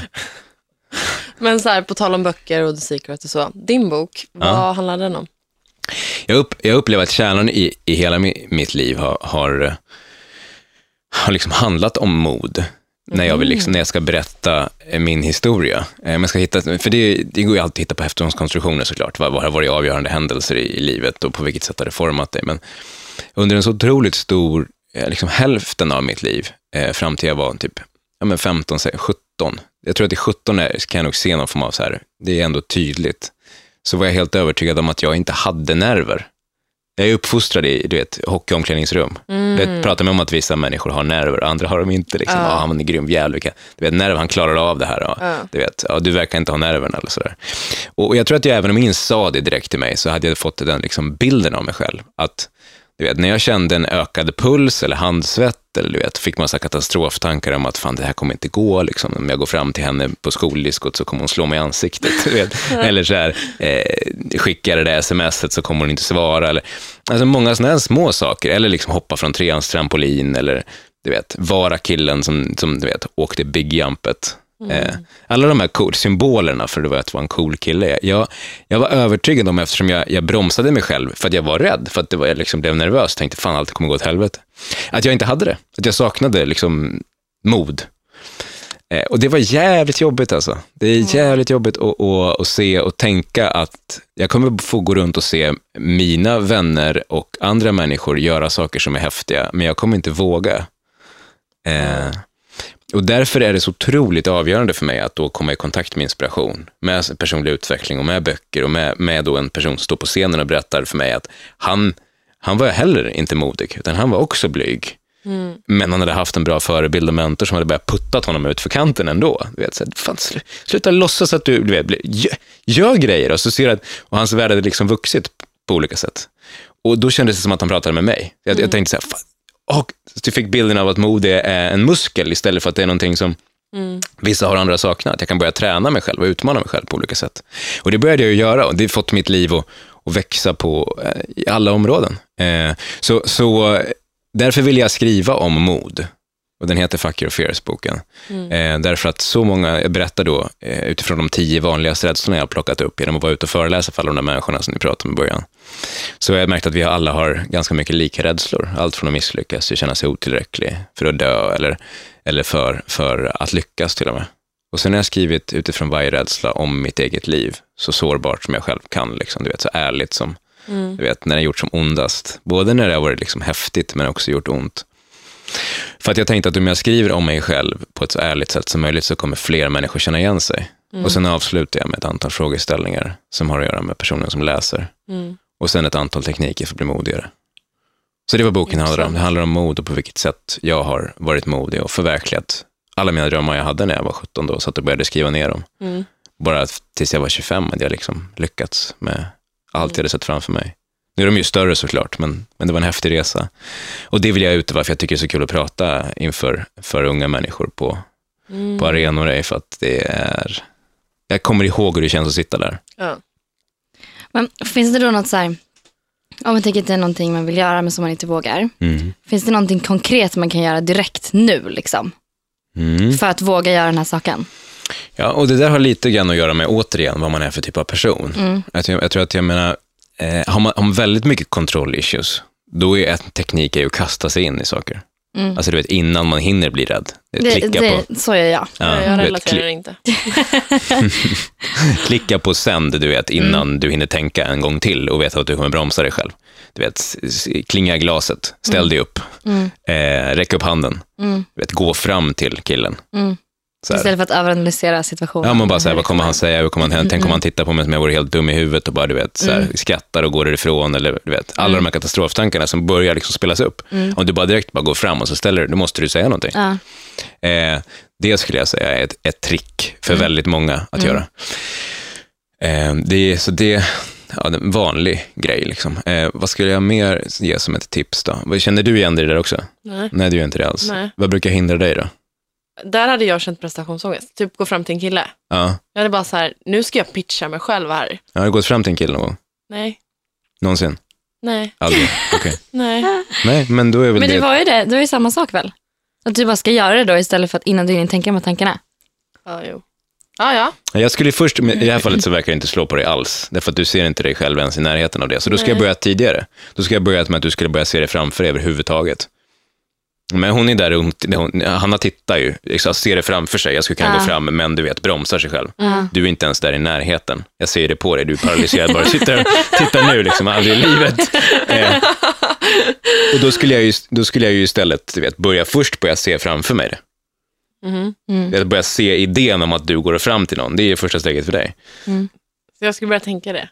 Men så här, på tal om böcker och The Secret och så. Din bok, vad handlar den om? Jag, upp, jag upplever att kärnan i, i hela mi, mitt liv har, har, har liksom handlat om mod. När, jag vill liksom, när jag ska berätta eh, min historia. Eh, Man ska hitta, för det, det går ju alltid att hitta på efterhandskonstruktioner såklart. Vad, har varit avgörande händelser i, i livet och på vilket sätt har det format dig. Men under en så otroligt stor, eh, liksom hälften av mitt liv, eh, fram till jag var typ ja, men 15-17, Jag tror att i 17 kan jag nog se någon form av så här, det är ändå tydligt. Så var jag helt övertygad om att jag inte hade nerver. Jag är uppfostrad i du vet, hockeyomklädningsrum. Mm. Du vet, pratar med om att vissa människor har nerver, andra har de inte. Liksom. Ja. Ah, han är grym jävel. Du vet, nerv, han klarar av det här. Ja. Ja. Du, vet, ja, du verkar inte ha nerverna eller sådär. Och och jag tror att jag, även om ingen sa det direkt till mig, så hade jag fått den liksom, bilden av mig själv. Att du vet, när jag kände en ökad puls eller handsvett, eller du vet, fick massa katastroftankar om att fan, det här kommer inte gå. Liksom. Om jag går fram till henne på skoldiskot så kommer hon slå mig i ansiktet. Du vet. eller så här, eh, skickar det där smset så kommer hon inte svara. Eller, alltså många sådana här små saker. Eller liksom hoppa från treans trampolin. Eller du vet, vara killen som, som du vet, åkte big jumpet. Eh, alla de här cool, symbolerna för att vara en cool kille. Jag, jag var övertygad om, eftersom jag, jag bromsade mig själv, för att jag var rädd, för att det var, jag liksom blev nervös, tänkte fan allt kommer gå åt helvete. Att jag inte hade det, att jag saknade liksom mod. Eh, och det var jävligt jobbigt alltså. Det är jävligt jobbigt att, att, att se och tänka att jag kommer få gå runt och se mina vänner och andra människor göra saker som är häftiga, men jag kommer inte våga. Eh, och därför är det så otroligt avgörande för mig att då komma i kontakt med inspiration, med personlig utveckling och med böcker och med, med då en person som står på scenen och berättar för mig att han, han var heller inte modig, utan han var också blyg. Men han hade haft en bra förebild och mentor som hade börjat putta honom ut för kanten ändå. Du vet, så här, fan, sl- sluta låtsas att du, du vet, gör, gör grejer. Och, så ser att, och hans värld hade liksom vuxit på olika sätt. Och då kändes det som att han pratade med mig. Jag, jag tänkte så här, fan, och du fick bilden av att mod är en muskel istället för att det är någonting som vissa har andra saknat. Jag kan börja träna mig själv och utmana mig själv på olika sätt. Och det började jag göra och det har fått mitt liv att, att växa på eh, i alla områden. Eh, så, så därför vill jag skriva om mod. Och den heter Fuck your fears-boken. Eh, därför att så många, jag berättar då eh, utifrån de tio vanligaste rädslorna jag har plockat upp genom att vara ute och föreläsa för alla de där människorna som ni pratade om i början. Så jag har märkt att vi alla har ganska mycket lika rädslor. Allt från att misslyckas till att känna sig otillräcklig för att dö eller, eller för, för att lyckas till och med. Och sen har jag skrivit utifrån varje rädsla om mitt eget liv, så sårbart som jag själv kan, liksom, du vet, så ärligt som, du vet, när det har gjort som ondast. Både när det har varit liksom häftigt, men också gjort ont. För att jag tänkte att om jag skriver om mig själv på ett så ärligt sätt som möjligt så kommer fler människor känna igen sig. Och sen avslutar jag med ett antal frågeställningar som har att göra med personen som läser. Mm. Och sen ett antal tekniker för att bli modigare. Så det var boken handlar om. Det handlar om mod och på vilket sätt jag har varit modig och förverkligat alla mina drömmar jag hade när jag var 17 då, så att jag började skriva ner dem. Mm. Bara tills jag var 25 hade jag liksom lyckats med allt jag hade sett framför mig. Nu är de ju större såklart, men, men det var en häftig resa. Och det vill jag utöva för jag tycker det är så kul att prata inför för unga människor på, på arenor för att det är... Jag kommer ihåg hur det känns att sitta där. Ja. Men finns det då något så här, om man tänker att det är någonting man vill göra men som man inte vågar. Mm. Finns det någonting konkret man kan göra direkt nu liksom? Mm. För att våga göra den här saken? Ja, och det där har lite grann att göra med, återigen, vad man är för typ av person. Mm. Jag, jag tror att jag menar, eh, har man har man väldigt mycket kontroll-issues, då är en teknik är att kasta sig in i saker. Mm. Alltså du vet, innan man hinner bli rädd. Det, Klicka, det, på, så gör jag. ja, jag vet, relaterar kli, inte. klicka på sänd, du vet, innan Mm. du hinner tänka en gång till och veta att du kommer bromsa dig själv. Du vet, klinga i glaset, ställ dig upp, Mm. eh, räck upp handen, Mm. du vet, gå fram till killen. Mm. Så. Istället för att överanalysera situationen. Ja, man bara säger vad kommer han säga, hur kommer han, tänk om han tittar på mig som jag vore helt dum i huvudet och bara, du vet, så här, Mm. skrattar och går därifrån, eller du vet, alla de här katastroftankarna som börjar liksom spelas upp. Om du bara direkt bara går fram och så ställer du, då måste du säga någonting. Ja. Eh, det skulle jag säga är ett, ett trick för Mm. väldigt många att göra. Eh, det är, så det, ja, en vanlig grej liksom. Eh, vad skulle jag mer ge som ett tips då? Vad- Känner du igen dig där också? Nej. Nej, du gör inte det alls. Nej. Vad brukar hindra dig då? Där hade jag känt prestationsångest. Typ gå fram till en kille. Ja, Jag hade bara så här, nu ska jag pitcha mig själv här. jag har du gått fram till en kille någon gång? Nej, Någonsin? nej, Aldrig? Okej. nej. Nej, men då är väl Men det det... var ju det, det var ju samma sak väl? Att du bara ska göra det då istället för att innan du hinner tänka här tankarna. Ja, jo. Ja, ja. Jag skulle först, men i det här fallet så verkar det inte slå på dig alls, därför att du ser inte dig själv ens i närheten av det. Så då ska jag Nej. börja tidigare. Då ska jag börja med att du skulle börja se det framför dig överhuvudtaget. Men hon är där, hon, hon, Hanna tittar ju, liksom, ser det framför sig, jag skulle kunna Ja. gå fram, men du vet, bromsar sig själv. Ja. Du är inte ens där i närheten. Jag ser det på dig, du är paralyserad, bara sitter och tittar nu, liksom, aldrig i livet. Eh, och då skulle, jag ju, då skulle jag ju istället du vet, börja först börja se framför mig det. Mhm. Mm. Att börja se idén om att du går fram till någon, det är första steget för dig. Så jag skulle börja tänka det.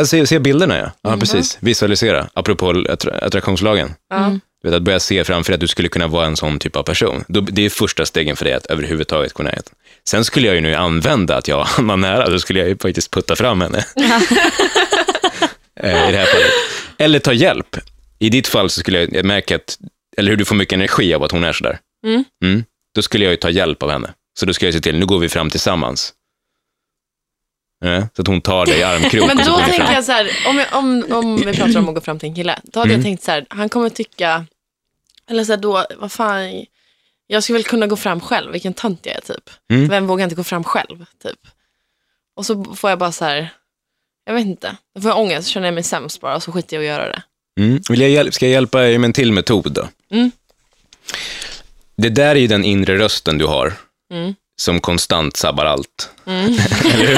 Alltså, se, se bilderna, ja. Ja, precis. Visualisera, apropå attra- attraktionslagen. Mm. Vet, att börja se framför dig att du skulle kunna vara en sån typ av person. Det är första stegen för dig att överhuvudtaget gå närhet. Sen skulle jag ju nu använda att jag har Hanna nära, då skulle jag ju faktiskt putta fram henne. Eh, I det här fallet. Eller ta hjälp. I ditt fall så skulle jag, märka att, eller hur du får mycket energi av att hon är sådär. Mm. Mm. Då skulle jag ju ta hjälp av henne. Så då ska jag se till, nu går vi fram tillsammans. Så att hon tar dig i armkrok Men då tänker jag så här, om, jag, om, om vi pratar om att gå fram till en kille, då hade Mm. jag tänkt så här, han kommer tycka, eller så här, då, vad fan, jag skulle väl kunna gå fram själv, vilken tönt jag är typ. Mm. Vem vågar inte gå fram själv, typ. Och så får jag bara så här, jag vet inte, då får jag ångest, så känner jag mig sämst bara, och så skiter jag i att göra det. Mm. Vill jag hjälp, ska jag hjälpa dig med en till metod då? Mm. Det där är ju den inre rösten du har, Mm. Som konstant sabbar allt. Mm. Eller hur?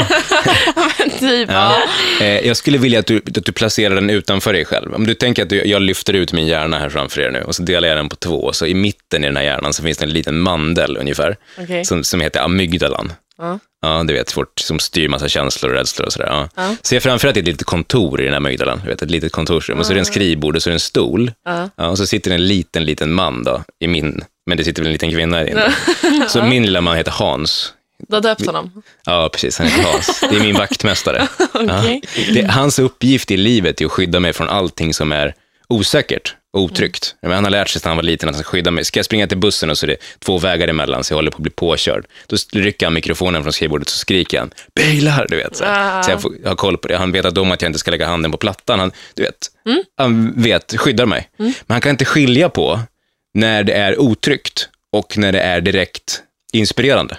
typ, Ja. Eh, jag skulle vilja att du, att du placerar den utanför dig själv. Om du tänker att du, jag lyfter ut min hjärna här framför er nu och så delar jag den på två. Så i mitten i den här hjärnan så finns det en liten mandel ungefär, Okej. som, som heter amygdalan. Ja. Ja, du vet, vårt, som styr massa känslor och rädslor och sådär. Ja. Ja. Se framför att det är ett litet kontor i den här amygdalan, du vet, ett litet kontorsrum. Och så är det en skrivbord och så är det en stol. Ja. Ja, och så sitter det en liten, liten man då, i min, men det sitter väl en liten kvinna i din. då. Så min lilla man heter Hans. Du har döpt honom? Ja, precis, han heter Hans. Det är min vaktmästare. Okej. Ja. Det, hans uppgift i livet är att skydda mig från allting som är osäkert och otryggt. Men Han har lärt sig sedan han var liten att han ska skydda mig. Ska jag springa till bussen och så är det två vägar emellan så jag håller på att bli påkörd. Då rycker han mikrofonen från skrivbordet och skriker han bilar, du vet. Så. Ah. så jag får ha koll på det. Han vet att om att jag inte ska lägga handen på plattan. Han, du vet, han vet, skyddar mig. Men han kan inte skilja på när det är otryggt och när det är direkt inspirerande.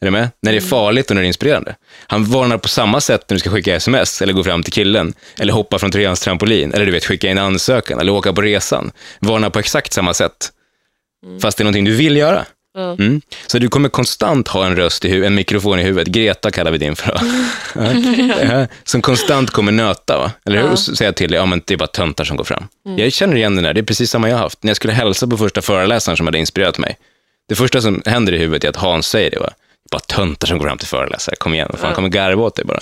Är du med? När det är farligt och när det är inspirerande. Han varnar på samma sätt när du ska skicka sms eller gå fram till killen eller hoppa från treans trampolin eller du vet skicka in ansökan eller åka på resan. Varnar på exakt samma sätt. Fast det är någonting du vill göra. Mm. Så du kommer konstant ha en röst i huvudet, en mikrofon i huvudet, Greta kallar vi din för. Ja. Ja. Som konstant kommer nöta, va? eller hur? Ja. Och säga till dig, ja men det är bara töntar som går fram. Jag känner igen den där, det är precis samma jag har haft. När jag skulle hälsa på första föreläsaren som hade inspirerat mig, det första som händer i huvudet är att Hans säger det, va? bara töntar som går fram till föreläsare, kom igen, fan, Ja. kommer garva åt dig bara.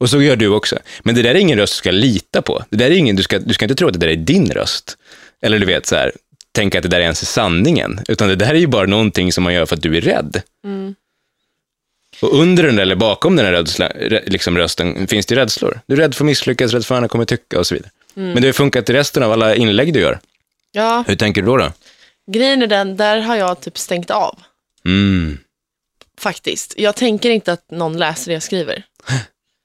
Och så gör du också. Men det där är ingen röst du ska lita på. Det där är ingen, du, ska, du ska inte tro att det där är din röst. Eller du vet, så här, tänka att det där är ens sanningen. Utan det där är ju bara någonting som man gör för att du är rädd. Mm. Och under den där, eller bakom den här rädsla, rä- liksom rösten finns det rädslor. Du är rädd för att misslyckas, rädd för vad andra kommer tycka och så vidare. Mm. Men det har funkat i resten av alla inlägg du gör. ja, Hur tänker du då? då? grejen är den, där har jag typ stängt av. Mm. faktiskt. Jag tänker inte att någon läser det jag skriver.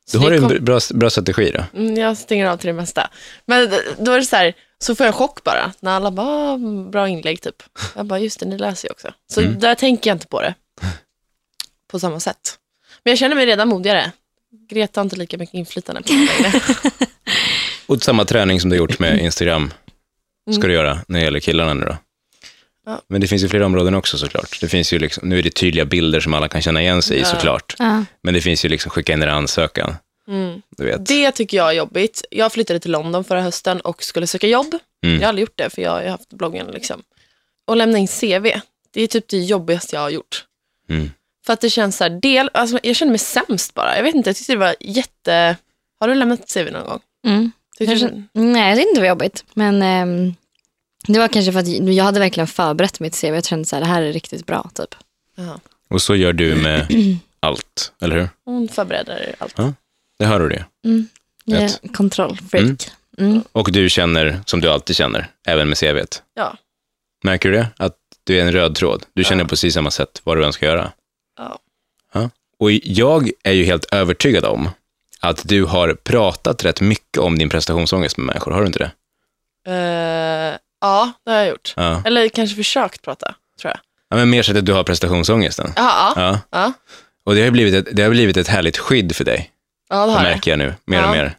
Så Du har det en bra, bra strategi då. Mm, Jag stänger av till det mesta. Men då är det så här, så får jag en chock bara, när alla bara, "Ah, bra inlägg typ. Jag bara, just det, ni läser ju också. Så Mm. där tänker jag inte på det. På samma sätt. Men jag känner mig redan modigare. Greta har inte lika mycket inflytande på mig längre. Och samma träning som du har gjort med Instagram ska Mm. du göra när det gäller killarna nu då. Ja. Men det finns ju flera områden också såklart. Det finns ju liksom, nu är det tydliga bilder som alla kan känna igen sig i Ja. såklart. Ja. Men det finns ju liksom, skicka in er ansökan. Mm. Du vet. Det tycker jag är jobbigt. Jag flyttade till London förra hösten och skulle söka jobb. Mm. Jag har aldrig gjort det, för jag har haft bloggen. Liksom. Och lämna in CV, det är typ det jobbigaste jag har gjort. Mm. För att det känns så här, del, alltså jag känner mig sämst bara. Jag vet inte, jag tyckte det var jätte... Har du lämnat CV någon gång? Mm. Kanske, du, nej, jag tyckte inte det var jobbigt. Men ehm, det var kanske för att jag hade verkligen förberett mitt CV. Jag kände så här, det här är riktigt bra. Typ. Jaha. Och så gör du med allt, eller hur? Hon förbereder allt. Ja. Det hör du det. Mm. Jag är kontrollfreak. Mm. Och du känner som du alltid känner, även med CVt. Ja. Märker du det? Att du är en röd tråd. Du känner Ja. på precis samma sätt vad du önskar göra. Ja. Och jag är ju helt övertygad om att du har pratat rätt mycket om din prestationsångest med människor. Har du inte det? Eh, ja, det har jag gjort. Ja. Eller kanske försökt prata, tror jag. ja men mer så att du har prestationsångesten. Jaha, ja. Ja. Ja, Och det har, blivit ett, det har blivit ett härligt skydd för dig. Ja det Det märker jag nu, mer Ja, och mer.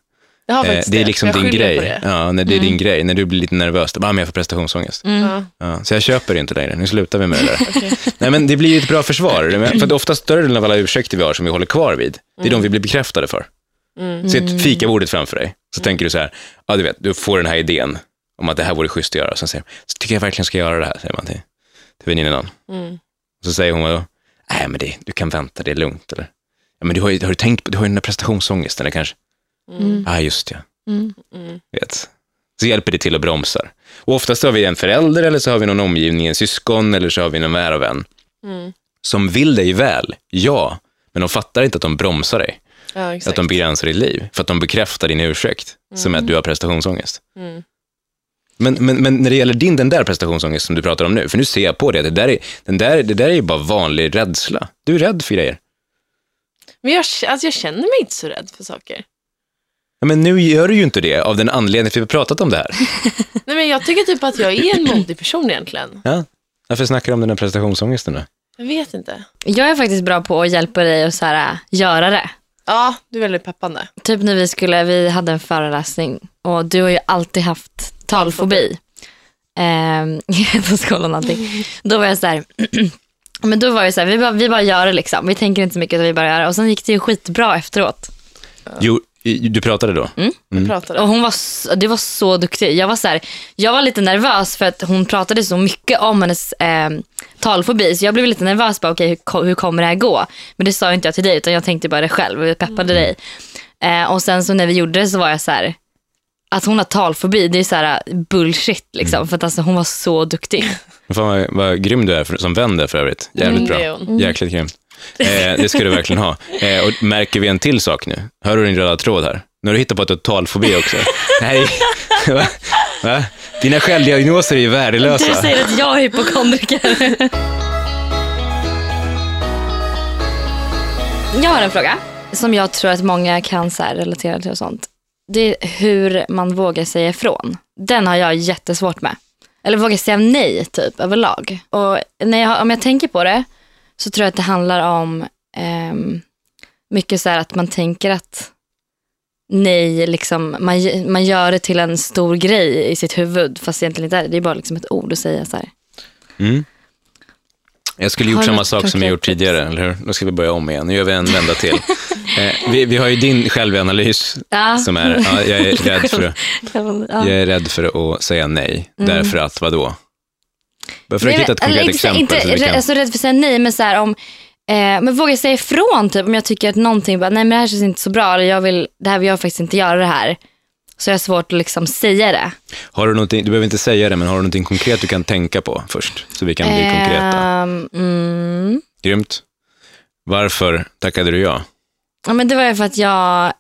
Jag har Eh, faktiskt det är liksom Jag din grej. det. Ja, när det är din grej. När du blir lite nervös, då bara, "Ah, men jag får prestationsångest. Mm. Ja, så jag köper det inte längre. Nu slutar vi med det där. okej. Nej, men det blir ju ett bra försvar. Men För att oftast större delen av alla ursäkter vi har som vi håller kvar vid, det är de vi blir bekräftade för. Mm. Se ett fikabordet framför dig, så tänker du så här, ja du vet, du får den här idén om att det här vore schysst att göra. Så säger så tycker jag verkligen ska göra det här, säger man till, till väninnan. Mm. Så säger hon då, nej men det, du kan vänta, det är lugnt. Eller, ja, men du har ju, har du tänkt på, du har ju den här prestationsångesten, eller kanske? Mm. Ja, ah, just ja. Mm. Mm. Vet. Så hjälper det till att bromsa. Och oftast har vi en förälder, eller så har vi någon omgivning, en syskon, eller så har vi någon nära vän, Mm. som vill dig väl, ja, men de fattar inte att de bromsar dig. Ja, exakt. Att de begränsar ditt liv, för att de bekräftar din ursäkt, som är att du har prestationsångest. Mm. Men, men, men när det gäller din, den där prestationsångest som du pratar om nu, för nu ser jag på det, det där är, den där, det där är ju bara vanlig rädsla. Du är rädd för grejer. Men jag, alltså, jag känner mig inte så rädd för saker. Ja, men nu gör du ju inte det av den anledningen att vi har pratat om det här. Nej, men jag tycker typ att jag är en modig person egentligen. Ja? Varför snackar du om den här prestationsångesten då? Jag vet inte. Jag är faktiskt bra på att hjälpa dig att så här, göra det. Ja, du är väldigt peppande. Typ när vi skulle, vi hade en föreläsning och du har ju alltid haft talfobi. Ehm, på skolan och allting. Då var jag så här, men då var jag så här, vi bara, vi bara gör det liksom. Vi tänker inte så mycket, utan vi bara gör det. Och sen gick det ju skitbra efteråt. Jo, du pratade då? Jag pratade. Och hon var, det var så duktig. Jag var, så här, jag var lite nervös för att hon pratade så mycket om hennes eh, talfobi. Så jag blev lite nervös. Bara, okay, hur, hur kommer det här gå? Men det sa inte jag till dig utan jag tänkte bara det själv och jag peppade dig. Eh, och sen så när vi gjorde det så var jag så här. Att hon har talfobi, det är så här bullshit liksom. För att alltså, hon var så duktig. Fan vad, vad grym du är för, som vän där för övrigt. Jävligt Mm, bra. det är hon. Jäkligt grym. Eh, det ska du verkligen ha. Eh, och märker vi en till sak nu? Hör du din röda tråd här? Nu har du hittat på ett talfobi också. Nej. Va? Va? Dina självdiagnoser är ju Du värdelösa. säger att jag är hypokondriker. Jag har en fråga som jag tror att många kan så relatera till och sånt. Det är hur man vågar säga ifrån. Den har jag jättesvårt med. Eller våga säga nej typ överlag. Och när jag, om jag tänker på det så tror jag att det handlar om eh, mycket så här att man tänker att nej, liksom, man, man gör det till en stor grej i sitt huvud fast egentligen inte är det. Det är bara liksom ett ord att säga så här. Mm. Jag skulle gjort samma sak som jag gjort tidigare, eller hur? Då ska vi börja om igen. Nu gör vi en vända till. Eh, vi, vi har ju din självanalys Ja. som är, ja, jag är rädd för. Jag är rädd för att säga nej. Därför att vadå? Bara för att hitta ett konkret eller inte, så- exempel. Inte så rädd- kan... alltså, rädd för att säga nej, men så här om, eh, men våga säga ifrån typ om jag tycker att någonting, bara, nej men det här känns inte så bra, eller jag vill, det här vill jag faktiskt inte göra det här. Så jag har svårt att liksom säga det. Har du, någonting, du behöver inte säga det, men har du någonting konkret du kan tänka på först? Så vi kan bli konkreta. Ehm, mm. Grymt. Varför tackade du ja? Ja, men det var ju för att jag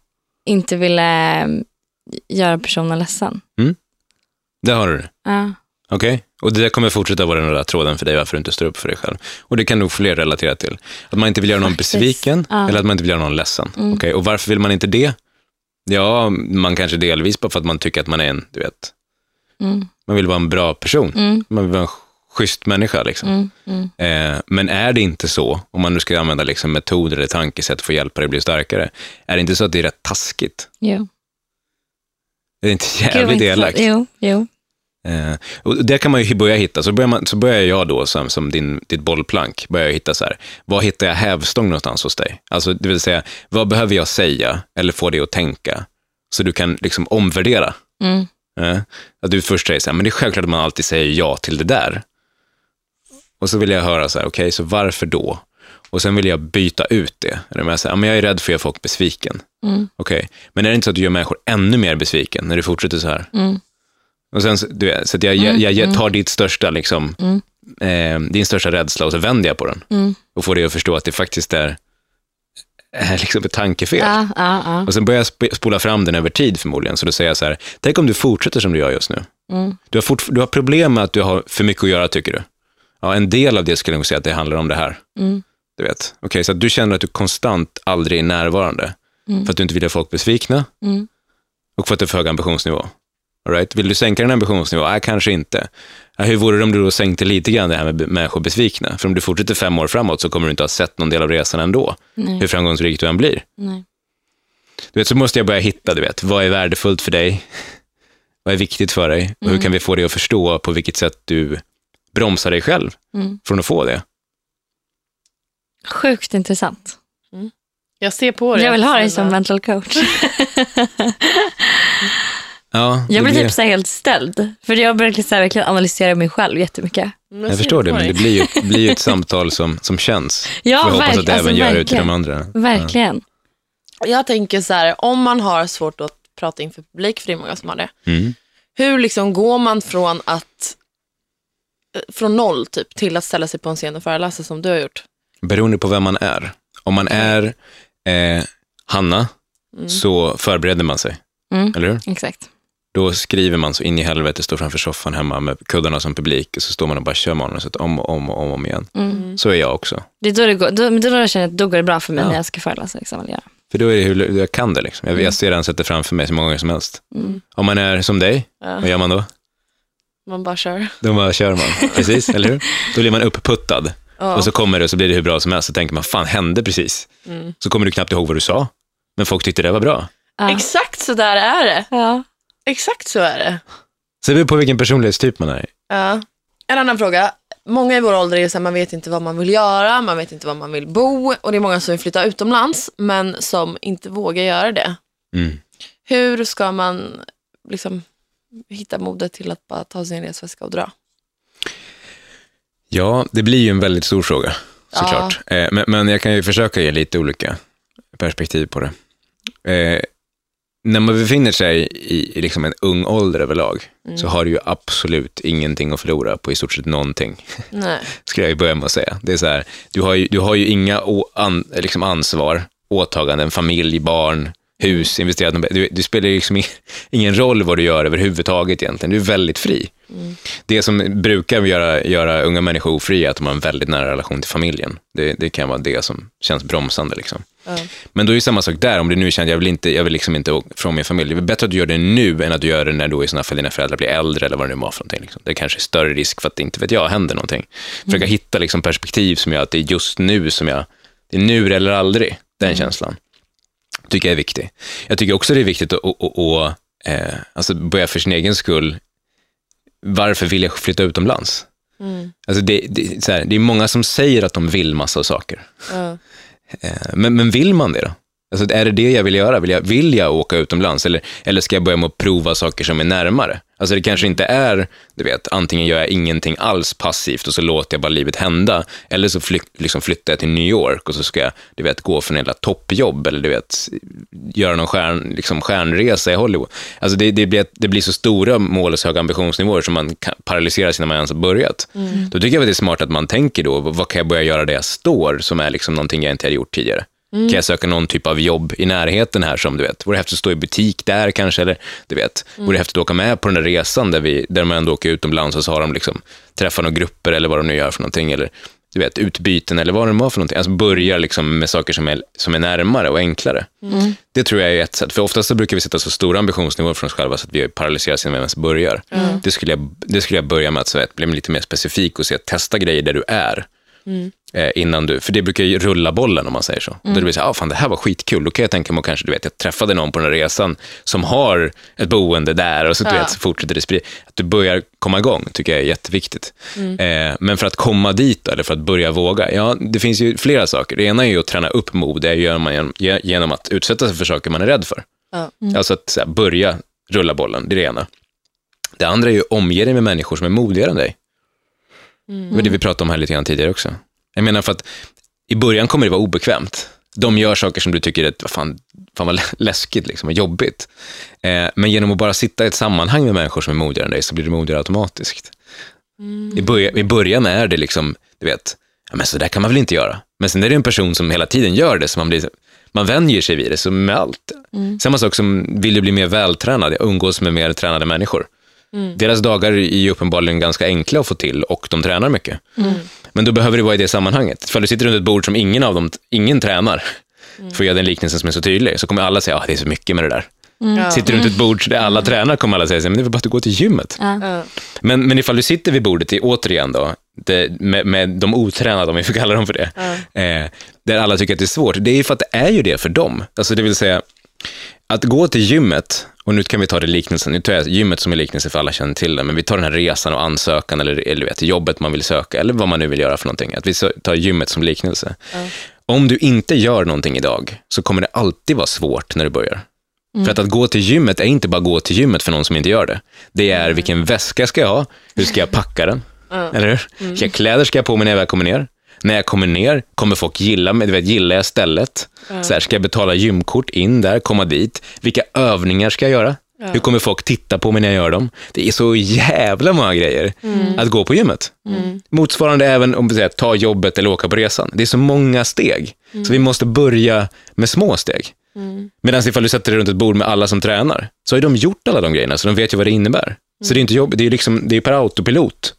inte ville eh, göra personen ledsen. Det har du. Ja. Okej. Och det där kommer fortsätta vara den röda tråden för dig, varför du inte står upp för dig själv. Och det kan nog fler relatera till. Att man inte vill göra någon Faktiskt. besviken, Ja. eller att man inte vill göra någon ledsen. Mm. Okej, Och varför vill man inte det? Ja, man kanske delvis bara för att man tycker att man är en, du vet, Mm. man vill vara en bra person. Mm. Man vill vara en schysst människa. Liksom. Mm. Mm. Eh, men är det inte så, om man nu ska använda liksom metoder eller tankesätt för att hjälpa dig bli starkare, är det inte så att det är rätt taskigt? Jo. Det är inte Gud, vad jävligt elakt? Jo, jo. Eh, och där kan man ju börja hitta, så börjar, man, så börjar jag då som, som din, ditt bollplank, börjar jag hitta så här, var hittar jag hävstång någonstans hos dig? Alltså, det vill säga, vad behöver jag säga eller få dig att tänka? Så du kan liksom omvärdera. Mm. Eh, att du först säger så här, men det är självklart att man alltid säger ja till det där. Och så vill jag höra så här, okej, så varför då? Och sen vill jag byta ut det. Eller med så här, men jag är rädd för att göra folk besviken. Mm. Okej, men är det inte så att du gör människor ännu mer besviken när du fortsätter så här? Mm. Och sen, du vet, så jag, Mm, jag, jag mm. tar ditt största, liksom, Mm. eh, din största rädsla och så vänder jag på den. Mm. Och får dig att förstå att det faktiskt är, är liksom ett tankefel. Ja, ja, ja. Och sen börjar jag sp- spola fram den över tid förmodligen. Så då säger jag så här, tänk om du fortsätter som du gör just nu. Mm. Du har, fort, du har problem med att du har för mycket att göra, tycker du. Ja, en del av det skulle jag nog säga att det handlar om det här. Mm. Du vet. Okej, så du känner att du konstant aldrig är närvarande. För att du inte vill göra folk besvikna och för att du har för hög ambitionsnivå. All right? Vill du sänka din ambitionsnivå? Nej, kanske inte. Hur vore det om du då sänkte lite grann det här med människor besvikna? För om du fortsätter fem år framåt så kommer du inte ha sett någon del av resan ändå. Nej. Hur framgångsrik du än blir. Nej. Du vet, så måste jag börja hitta, du vet, vad är värdefullt för dig? Vad är viktigt för dig? Och hur Mm. kan vi få dig att förstå på vilket sätt du bromsar dig själv Mm. från att få det? Sjukt intressant. Jag ser på det. Jag vill ha dig som mental coach. Ja, Jag det blir blir- typ så här helt ställd. För jag börjar så här verkligen analysera mig själv jättemycket. Jag ser förstår det, men det blir ju, blir ju ett samtal som, som känns. Ja, jag hoppas att det även alltså, gör ut till de andra. Verkligen. Jag tänker så här, om man har svårt att prata inför publik, för det är många som har det. Mm. Hur liksom går man från att från noll typ till att ställa sig på en scen och föreläsa som du har gjort? Beroende på vem man är. Om man är eh, Hanna, så förbereder man sig. Mm. Eller hur? Exakt. Då skriver man så in i helvete, står framför soffan hemma med kuddarna som publik, och så står man och bara kör manuset om och om och om, och om igen. Mm. Så är jag också. Det är då det går, då, men då känner jag att då går det bra för mig Ja. när jag ska föreläsa. Liksom, eller göra. För då är det hur jag kan det. Liksom. Jag, jag ser den sätter framför mig så många gånger som helst. Mm. Om man är som dig, Ja, vad gör man då? man bara kör. Då bara kör man. Precis, eller hur? Då blir man uppputtad. Ja. Och så kommer det och så blir det hur bra som helst. Så tänker man, fan hände precis? Mm. Så kommer du knappt ihåg vad du sa. Men folk tyckte det var bra. Ja. Exakt så där är det. Ja. Exakt så är det. Så det beror på vilken personlighetstyp man är. Ja. En annan fråga. Många i vår ålder är så här, man vet inte vad man vill göra, man vet inte var man vill bo och det är många som vill flytta utomlands men som inte vågar göra det. Mm. Hur ska man liksom hitta modet till att bara ta sin resväska och dra? Ja, det blir ju en väldigt stor fråga, såklart. Eh, men, men jag kan ju försöka ge lite olika perspektiv på det. När man befinner sig i, i liksom en ung ålder överlag, så har du ju absolut ingenting att förlora på i stort sett någonting. Nej. skulle jag börja med att säga. Det är så här, du har ju, du har ju inga å, an, liksom ansvar, åtaganden, familj, barn, hus, investerat. Du, du spelar liksom ingen roll vad du gör överhuvudtaget egentligen. Du är väldigt fri. Det som brukar göra, göra unga människor ofria är att de har en väldigt nära relation till familjen. Det, det kan vara det som känns bromsande. Liksom. Ja. Men då är det samma sak där, om du nu känner jag vill inte, jag vill liksom inte från min familj. Det är bättre att du gör det nu än att du gör det när då i sådana fall dina föräldrar blir äldre eller vad det nu var för någonting. Liksom. Det är kanske är större risk för att det inte vet jag, händer någonting. Försöka hitta liksom perspektiv som gör att det är just nu som jag, det är nu eller aldrig, den känslan. Tycker jag är viktig. Jag tycker också det är viktigt att, att, att, eh, alltså börja för sin egen skull, varför vill jag flytta utomlands? Mm. Alltså det, det, här, det är många som säger att de vill massa saker. Eh, Men, men vill man det då? Alltså, är det det jag vill göra? Vill jag, vill jag åka utomlands? Eller, eller ska jag börja med att prova saker som är närmare? Alltså det kanske inte är, du vet, antingen gör jag ingenting alls passivt och så låter jag bara livet hända. Eller så fly, liksom flyttar jag till New York och så ska jag, du vet, gå för en jävla toppjobb. Eller du vet, göra någon stjärn, liksom stjärnresa i Hollywood. Alltså det, det, blir, det blir så stora mål och så höga ambitionsnivåer som man paralyseras innan man ens har börjat. Då tycker jag att det är smart att man tänker då, vad kan jag börja göra där jag står, som är liksom någonting jag inte har gjort tidigare. Kan jag söka någon typ av jobb i närheten här som du vet, vore häftigt att stå i butik där kanske, eller du vet, vore häftigt att åka med på den där resan där, vi, där man ändå åker utomlands och så har de liksom, träffar några grupper eller vad de nu gör för någonting, eller du vet, utbyten eller vad de har för någonting. Alltså börjar liksom med saker som är, som är närmare och enklare. Det tror jag är ett sätt, för oftast så brukar vi sätta så stora ambitionsnivåer för oss själva så att vi paralyseras innan vi ens börjar. Det, skulle jag, det skulle jag börja med att så vet, bli lite mer specifik och se, testa grejer där du är. Eh, innan du, för det brukar ju rulla bollen om man säger så. Då det blir så här, ah, fan det här var skitkul, då kan jag tänka mig att kanske, du vet, jag träffade någon på den här resan som har ett boende där och så, du Ja. vet, så fortsätter det sprida. Att du börjar komma igång tycker jag är jätteviktigt. Eh, men för att komma dit eller för att börja våga, ja det finns ju flera saker. Det ena är ju att träna upp mod, det gör man genom, genom att utsätta sig för saker man är rädd för. Ja. Alltså att så här, börja rulla bollen, det är det ena. Det andra är ju att omge dig med människor som är modigare än dig. Det var det vi pratade om här lite grann tidigare också. Jag menar för att i början kommer det vara obekvämt. De gör saker som du tycker är vad fan, fan vad lä- läskigt liksom, och jobbigt. Eh, men genom att bara sitta i ett sammanhang med människor som är modigare än dig så blir du modigare automatiskt. I, början, I början är det liksom, du vet, ja, men så där kan man väl inte göra. Men sen är det en person som hela tiden gör det, så man, blir, man vänjer sig vid det, som med allt. Samma sak som vill du bli mer vältränad, umgås med mer tränade människor. Deras dagar är ju uppenbarligen ganska enkla att få till och de tränar mycket. Men då behöver det vara i det sammanhanget. För du sitter runt ett bord som ingen av dem, ingen tränar, för att göra den liknelsen som är så tydlig, så kommer alla säga att det är så mycket med det där. Ja. Sitter du runt ett bord där alla tränar kommer alla säga men det är väl bara att du går till gymmet. Ja. Men, men ifall du sitter vid bordet, i, återigen då, det, med, med de otränade, om vi får kalla dem för det, eh, där alla tycker att det är svårt, det är ju för att det är ju det för dem. Alltså det vill säga, att gå till gymmet, och nu kan vi ta det liknelsen, nu tar jag gymmet som är liknelse för alla känner till det, men vi tar den här resan och ansökan eller, eller vet, jobbet man vill söka, eller vad man nu vill göra för någonting, att vi tar gymmet som liknelse. Om du inte gör någonting idag, så kommer det alltid vara svårt när du börjar. För att, att gå till gymmet är inte bara gå till gymmet för någon som inte gör det. Det är vilken väska ska jag ha? Hur ska jag packa den? Eller hur? Vilka kläder ska jag på mig när jag väl kommer ner? När jag kommer ner, kommer folk gilla mig? Du vet, gillar jag stället? Så här, ska jag betala gymkort in där, komma dit? Vilka övningar ska jag göra? Hur kommer folk titta på mig när jag gör dem? Det är så jävla många grejer att gå på gymmet. Motsvarande även om vi säger, ta jobbet eller åka på resan. Det är så många steg. Så vi måste börja med små steg. Medan ifall du sätter dig runt ett bord med alla som tränar, så har de gjort alla de grejerna, så de vet ju vad det innebär. Så det är inte jobbigt, det är, liksom, det är per autopilot.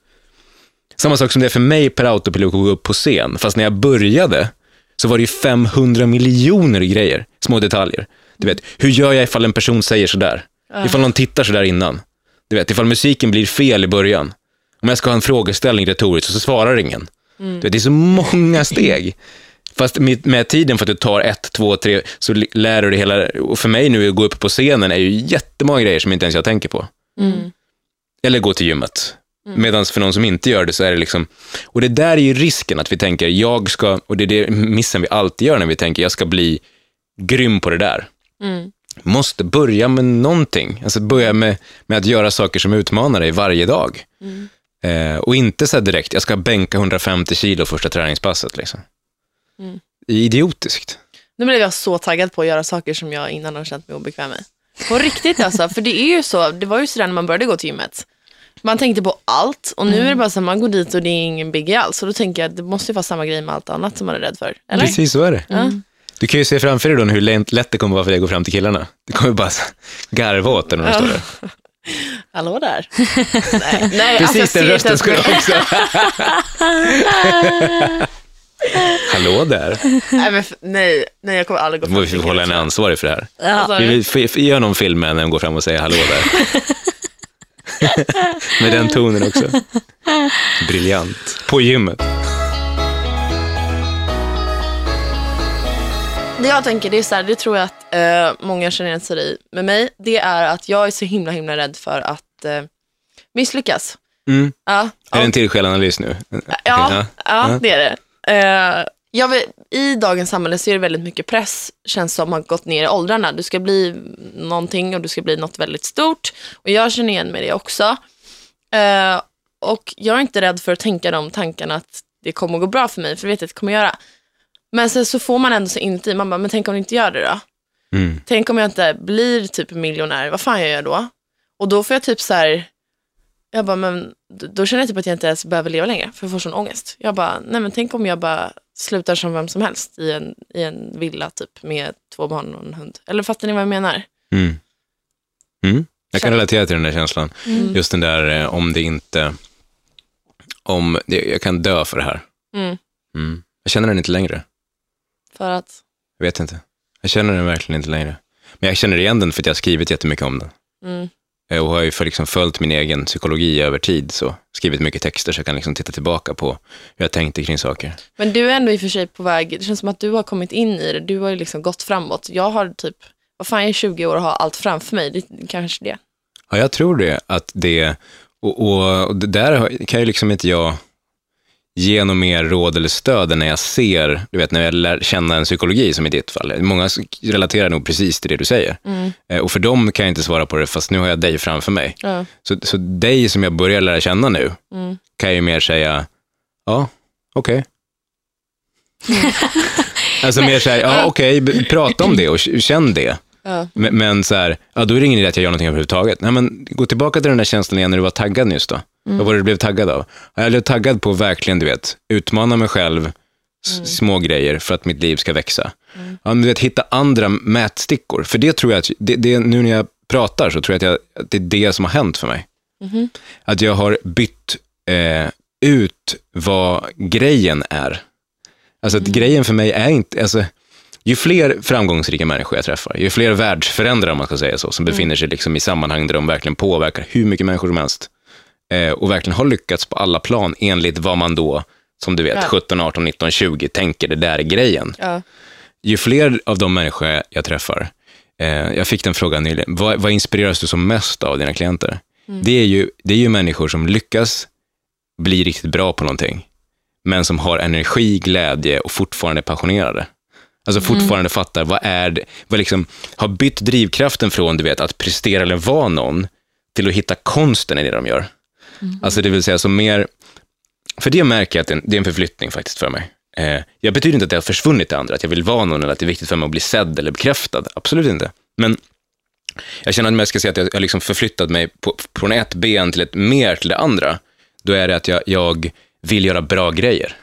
Samma sak som det är för mig per autopilot att gå upp på scen, fast när jag började så var det ju 500 miljoner grejer, små detaljer. Du vet, hur gör jag ifall en person säger sådär? Ifall någon tittar sådär innan? Du vet, ifall musiken blir fel i början. Om jag ska ha en frågeställning retoriskt så svarar ingen. Du vet, det är så många steg. Fast med, med tiden, för att du tar ett, två, tre, så lär du dig hela... Och för mig nu, att gå upp på scenen är ju jättemånga grejer som inte ens jag tänker på. Eller gå till gymmet. Medan för någon som inte gör det så är det liksom... Och det där är ju risken, att vi tänker, jag ska... Och det är det missen vi alltid gör när vi tänker, jag ska bli grym på det där. Måste börja med någonting. Alltså börja med, med att göra saker som utmanar dig varje dag. Eh, och inte så direkt, jag ska bänka 150 kilo första träningspasset. Liksom. Är idiotiskt. Nu blev jag så taggad på att göra saker som jag innan har känt mig obekväm med. På riktigt alltså, för det är ju så, det var ju sådär när man började gå till gymmet. Man tänkte på allt och nu är det bara så att man går dit och det är ingen biggie alls. Och då tänker jag att det måste ju vara samma grej med allt annat som man är rädd för. Eller? Precis så är det. Ja. Du kan ju se framför dig då hur lätt det kommer vara för dig att gå fram till killarna. Det kommer bara garva åt dig när de Ja. står där. Hallå där. nej, nej, alltså, Precis jag den rösten skulle mig- också. Hallå där. nej, men, nej, nej, jag kommer aldrig gå fram vi hålla killar. henne ansvarig för det här. Alltså, Vi f- f- gör någon film med när de går fram och säger hallå där. med den tonen också. Briljant. På gymmet. Det jag tänker, det är så här, det tror jag att eh, många känner igen sig i med mig, det är att jag är så himla himla rädd för att eh, misslyckas. Mm. Ja, Är det en till skelanalys nu? Ja, Okej, ja, det är det. Eh, jag vill, I dagens samhälle så är det väldigt mycket press, känns som har gått ner i åldrarna. Du ska bli någonting och du ska bli något väldigt stort. Och jag känner igen mig i det också. Eh, och jag är inte rädd för att tänka de tankarna att det kommer att gå bra för mig, för det vet jag att det kommer göra. Men sen så får man ändå så inuti, man bara, men tänk om det inte gör det då? Mm. Tänk om jag inte blir typ miljonär, vad fan jag gör då? Och då får jag typ så här, jag bara, men då känner jag typ att jag inte ens behöver leva längre, för jag får sån ångest. Jag bara, nej men tänk om jag bara slutar som vem som helst i en, i en villa typ med två barn och en hund. Eller fattar ni vad jag menar? Mm. Mm. Jag kan relatera till den där känslan. Mm. Just den där eh, om det inte, om det, jag kan dö för det här. Mm. Mm. Jag känner den inte längre. För att, Jag vet inte. Jag känner den verkligen inte längre. Men jag känner igen den för att jag har skrivit jättemycket om den. Eh, Och har ju för liksom följt min egen psykologi över tid, så skrivit mycket texter så jag kan liksom titta tillbaka på hur jag tänkte kring saker. men du är ändå i och för sig på väg, det känns som att du har kommit in i det, du har ju liksom gått framåt. Jag har typ, vad fan jag är 20 år och har allt framför mig, det kanske det. Ja, jag tror det. Att det och, och, och där kan ju liksom inte jag ge något mer råd eller stöd när jag ser, du vet, när jag lär känna en psykologi, som i ditt fall. Många relaterar nog precis till det du säger. Eh, Och för dem kan jag inte svara på det, fast nu har jag dig framför mig. Ja. Så, så dig som jag börjar lära känna nu, Mm. kan jag ju mer säga, ja, okej. alltså mer så här, ja okej, b- prata om det och känn det. Ja. Men, men så här, ja, då är det ingen idé att jag gör någonting överhuvudtaget. Nej, men gå tillbaka till den där känslan igen när du var taggad nyss då. Vad var det du blev taggad av? Ja, Jag blev taggad på verkligen, du vet, utmana mig själv, s- små grejer för att mitt liv ska växa. Ja, men du vet, hitta andra mätstickor. För det tror jag att, det, det, nu när jag pratar så tror jag att, jag att det är det som har hänt för mig. Att jag har bytt eh, ut vad grejen är. Alltså att grejen för mig är inte, alltså, ju fler framgångsrika människor jag träffar, ju fler världsförändrare, om man ska säga så, som befinner sig liksom i sammanhang där de verkligen påverkar hur mycket människor som helst, eh, och verkligen har lyckats på alla plan enligt vad man då, som du vet, Ja. 17, 18, 19, 20, tänker det där är grejen. Ja. Ju fler av de människor jag träffar, eh, jag fick den frågan nyligen, vad, vad inspireras du som mest av dina klienter? Det, är ju, det är ju människor som lyckas bli riktigt bra på någonting, men som har energi, glädje och fortfarande är passionerade. Alltså fortfarande fattar, vad är det, vad liksom, har bytt drivkraften från du vet, att prestera eller vara någon, till att hitta konsten i det de gör. Alltså det vill säga, som mer, för det märker jag att det är en, det är en förflyttning faktiskt för mig. Eh, jag betyder inte att jag har försvunnit till andra, att jag vill vara någon eller att det är viktigt för mig att bli sedd eller bekräftad. Absolut inte. Men jag känner att om jag ska säga att jag har liksom förflyttat mig på, från ett ben till ett mer till det andra, då är det att jag, jag vill göra bra grejer.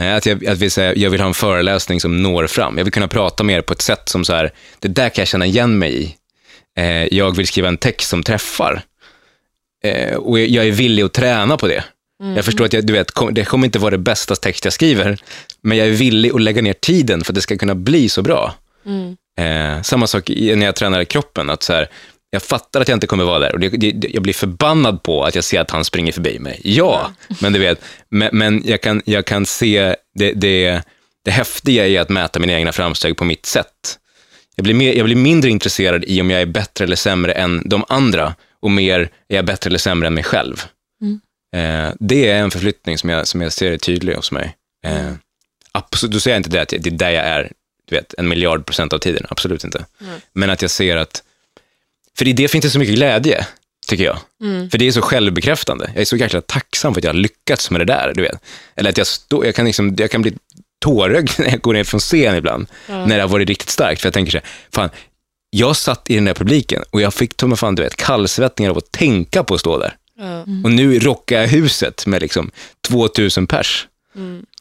Eh, Att jag, att vill säga, jag vill ha en föreläsning som når fram. Jag vill kunna prata mer på ett sätt som så här, det där kan jag känna igen mig i. Eh, jag vill skriva en text som träffar. Eh, och jag- är villig att träna på det. Jag förstår att jag, du vet, det kommer inte vara det bästa text jag skriver, men jag är villig att lägga ner tiden för att det ska kunna bli så bra. Eh, samma sak när jag tränar kroppen, att så här, jag fattar att jag inte kommer vara där och det, det, jag blir förbannad på att jag ser att han springer förbi mig. Ja, men du vet, men, men jag, kan, jag kan se det, det, det häftiga i att mäta mina egna framsteg på mitt sätt. Jag blir, mer, jag blir mindre intresserad i om jag är bättre eller sämre än de andra och mer, är jag bättre eller sämre än mig själv? Eh, det är en förflyttning som jag, som jag ser är tydlig hos mig. Eh, absolut, då säger jag inte det att det är där jag är du vet, en miljard procent av tiden, absolut inte. Men att jag ser att, för i det finns det så mycket glädje, tycker jag. För det är så självbekräftande. Jag är så jäkla tacksam för att jag har lyckats med det där, du vet. Eller att jag, stå, jag, kan, liksom, jag kan bli tårögd när jag går ner från scen ibland, när det har varit riktigt starkt. För jag tänker så här, fan, jag satt i den där publiken och jag fick ta fan, du vet, kallsvettningar av att tänka på att stå där. Ja. Och nu rockar jag huset med liksom 2000 pers.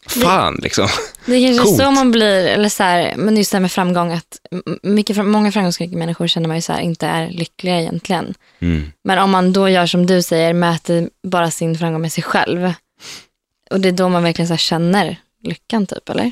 Fan, liksom. Det är kanske Coolt. så man blir, eller så här, men just det här med framgång, att mycket, många framgångsrika människor känner man ju så här, inte är lyckliga egentligen. Mm. Men om man då gör som du säger, mäter bara sin framgång med sig själv. Och det är då man verkligen så här känner lyckan typ, eller?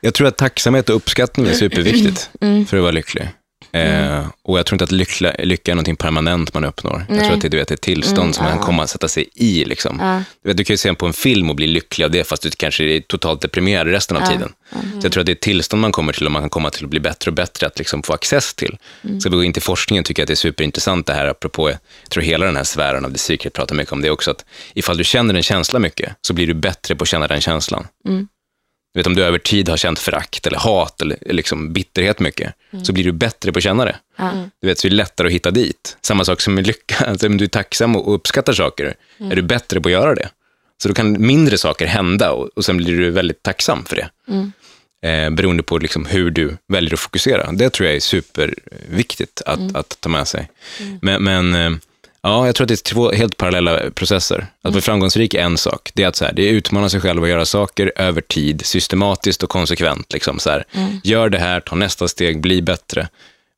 Jag tror att tacksamhet och uppskattning är superviktigt för att vara lycklig. Eh, och jag tror inte att lycka, lycka är någonting permanent man uppnår. Jag Nej. tror att det du vet, är ett tillstånd som man kan komma att sätta sig i. Liksom. Ja. Du, vet, du kan ju se på en film och bli lycklig av det, fast du kanske är totalt deprimerad resten av tiden. Så jag tror att det är ett tillstånd man kommer till och man kan komma till att bli bättre och bättre att liksom få access till. Ska vi gå in till forskningen tycker jag att det är superintressant det här, apropå, jag tror hela den här sfären av The Secret pratar mycket om det också, att ifall du känner en känsla mycket, så blir du bättre på att känna den känslan. Du vet, om du över tid har känt förakt eller hat eller liksom bitterhet mycket, så blir du bättre på att känna det. Du vet, så är det lättare att hitta dit. Samma sak som med lycka. Alltså, om du är tacksam och uppskattar saker, är du bättre på att göra det. Så då kan mindre saker hända och, och sen blir du väldigt tacksam för det. Eh, beroende på liksom hur du väljer att fokusera. Det tror jag är superviktigt att, att ta med sig. Men, men eh, Ja, jag tror att det är två helt parallella processer. Att bli framgångsrik är en sak. Det är att så här, det är utmana sig själv och göra saker över tid, systematiskt och konsekvent. Liksom, så här. Gör det här, ta nästa steg, bli bättre.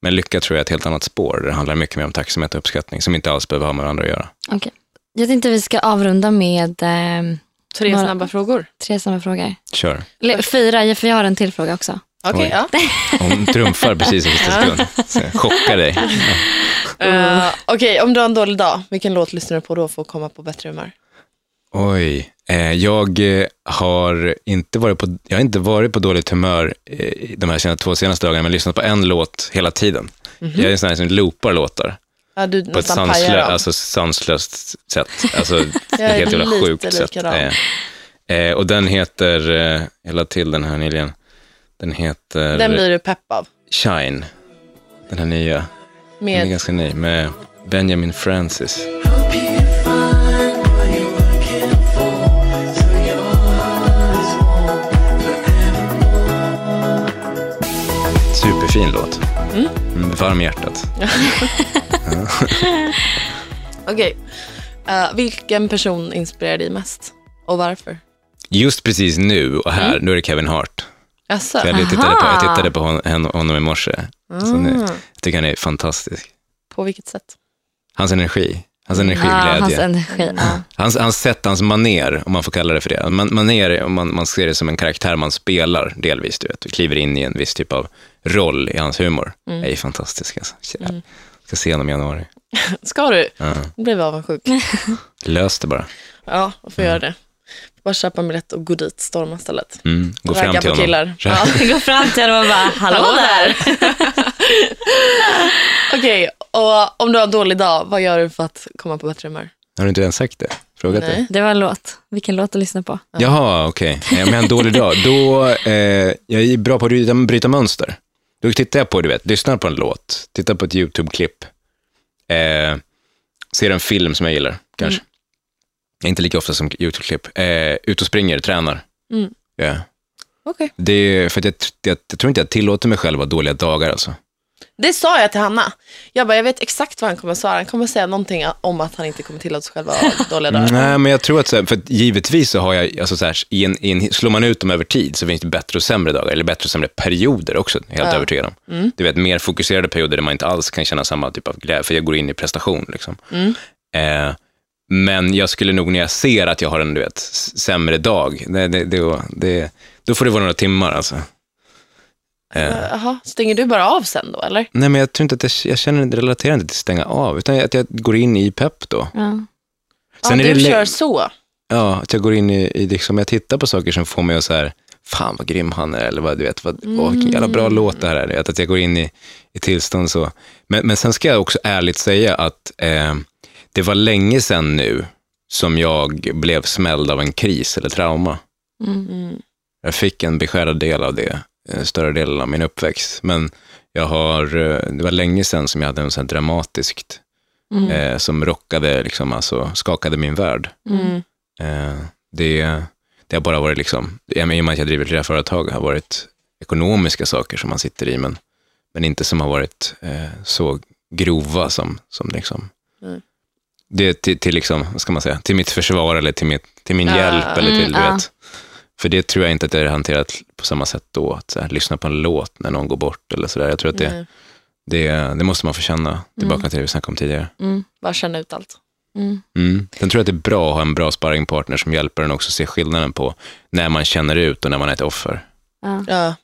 Men lycka tror jag är ett helt annat spår. Det handlar mycket mer om tacksamhet och uppskattning som inte alls behöver ha med varandra att göra. Okej. Jag tänkte vi ska avrunda med eh, Tre Några- snabba frågor. tre samma frågor. Kör. Fyra, för jag har en till fråga också. Oj. ja. Hon trumfar precis i sista jag Chockar dig. Eh, Okej, om du har en dålig dag, vilken låt lyssnar du på då för att komma på bättre humör? Oj, eh, jag eh, har inte varit på, jag har inte varit på dåligt humör eh, de här senaste, två senaste dagarna, men lyssnat på en låt hela tiden. Jag är en sån här som loopar låtar Ja, du på ett sanslö, alltså, sanslöst sätt. Alltså, Jag är helt jävla lite sjukt sätt. Eh, eh, och den heter, jag la till den här nyligen, den heter Den blir du pepp av. Shine, den här nya. Den är Med, ganska ny, med Benjamin Francis. Superfin låt. Mm, varm i hjärtat. okej. Eh, vilken person inspirerar dig mest? Och varför? Just precis nu och här, nu är det Kevin Hart. För jag, tittade på, jag tittade på hon, honom i morse. Så nu, jag tycker han är fantastisk. På vilket sätt? Hans energi, hans Ja, energiglädje. hans energi. Ja. Hans, hans sätt, hans maner, om man får kalla det för det. Man, maner, om man, man ser det som en karaktär man spelar delvis, du vet. Du kliver in i en viss typ av roll i hans humor. Det är fantastiskt. Alltså. Jag ska se honom i januari. Ska du? Ja. Nu blev jag avundsjuk. Lös det bara. Ja, jag får göra det. Bara köpa en biljett och gå dit, storma istället. Mm. Gå fram Ragga till på honom. killar. Ja. Gå fram till honom och bara, hallå där. Okej, och om du har en dålig dag, vad gör du för att komma på bättre humör? Har du inte ens sagt det? Frågat Nej. det? Det var en låt. Vilken låt att lyssna på? Jaha, okej. Okay. Om jag har en dålig dag, då, eh, jag är bra på att bryta, bryta mönster. Då tittar jag på, du vet, lyssnar på en låt, tittar på ett YouTube-klipp, eh, ser en film som jag gillar, kanske. Inte lika ofta som YouTube-klipp. Eh, ut och springer, tränar. Mm. Ja. Okej. Det är för jag, jag, jag tror inte jag tillåter mig själv att ha dåliga dagar. Alltså. Det sa jag till Hanna. Jag bara, jag vet exakt vad han kommer svara. Han kommer säga någonting om att han inte kommer tillåta sig själv att ha dåliga dagar. Nej, men jag tror att, för givetvis så har jag, alltså så här, i en, i en, slår man ut dem över tid så finns det bättre och sämre dagar, eller bättre och sämre perioder också, helt övertygad om. Du vet, mer fokuserade perioder där man inte alls kan känna samma typ av glädje, för jag går in i prestation. Liksom. Eh, men jag skulle nog när jag ser att jag har en du vet, sämre dag, det, det, det, det, då får det vara några timmar. Alltså. Eh, Jaha, stänger du bara av sen då, eller? nej, men jag tror inte att jag, jag känner, det relaterar inte till stänga av, utan att jag går in i pepp då. Ja. Sen ja, du kör så. Ja, att jag går in i, i liksom, jag tittar på saker som får mig att så här, fan vad grym han är, eller vad du vet, vad, åh, vilken jävla bra låt det här är. Att, att jag går in i, i tillstånd så. Men, men sen ska jag också ärligt säga att eh, det var länge sedan nu som jag blev smälld av en kris eller trauma. Mm. Jag fick en beskärad del av det, större delen av min uppväxt. Men jag har, eh, det var länge sedan som jag hade en sån här dramatiskt, eh, som rockade, liksom, alltså, skakade min värld. Mm. Eh, det, det har bara varit, liksom, i och med att jag driver flera företag, har varit ekonomiska saker som man sitter i, men, men inte som har varit eh, så grova som, som liksom, Mm. Det till, till, liksom, vad ska man säga, till mitt försvar eller till, mitt, till min Ja, hjälp. Eller till, mm, du ja. vet, för det tror jag inte att det är hanterat på samma sätt då, att så här, lyssna på en låt när någon går bort eller sådär. Jag tror att det, det, det måste man få känna, tillbaka till det vi snackade om tidigare. Mm. Bara känna ut allt. Mm. Mm. Sen tror jag att det är bra att ha en bra sparringpartner som hjälper en också se skillnaden på när man känner ut och när man är ett offer. Ja. Ja.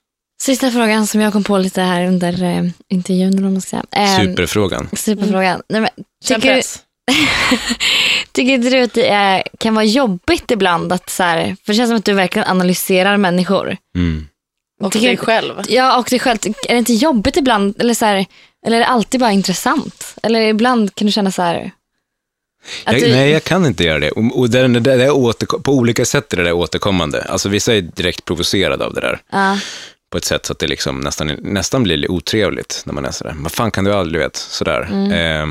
Sista frågan som jag kom på lite här under eh, intervjun. Eller vad man ska säga. Eh, Superfrågan. Superfrågan. Nej, men, tycker. tycker inte du att det är, kan vara jobbigt ibland att så här, för det känns som att du verkligen analyserar människor. Mm. Och Tycker dig inte- själv. Ja, och dig själv. Är det inte jobbigt ibland? Eller, så här, eller är det alltid bara intressant? Eller ibland kan du känna så här... Att Jag, du, nej, jag kan inte göra det. Och, och det, det, det är återko- på olika sätt är det där återkommande. Alltså vissa är direkt provocerade av det där. ja, På ett sätt så att det liksom nästan, nästan blir lite otrevligt när man är sådär. Vad fan kan du aldrig, vet, sådär. Eh,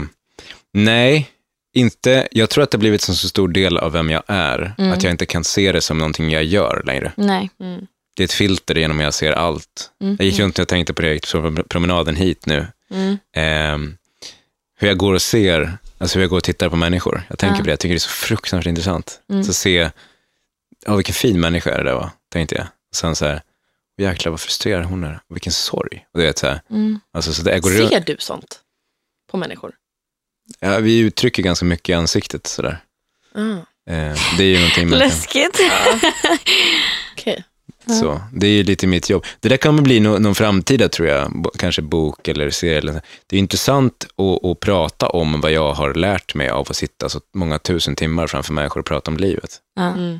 nej, inte. Jag tror att det har blivit en så stor del av vem jag är, att jag inte kan se det som någonting jag gör längre. nej. Mm. det är ett filter genom jag ser allt. Mm. Jag gick runt och tänkte på det, jag gick på promenaden hit nu. Mm. Ehm, hur jag går och ser Alltså hur jag går och tittar på människor. Jag tänker Ja. på det, jag tycker det är så fruktansvärt intressant. Så se, ja vilken fin människa det där var, tänkte jag. Och sen så här, jäklar vad frustrerad hon är, och vilken sorg. Och du vet så här, Mm. alltså så det, jag går runt, Ser du sånt på människor? Ja, vi uttrycker ganska mycket i ansiktet sådär. Eh, det är ju någonting man kan, Läskigt. Okej. så, det är ju lite mitt jobb. Det där kan bli no, någon framtida, tror jag, kanske bok eller serie. Eller, så. det är intressant att, att prata om vad jag har lärt mig av att sitta så många tusen timmar framför människor och prata om livet. Mm.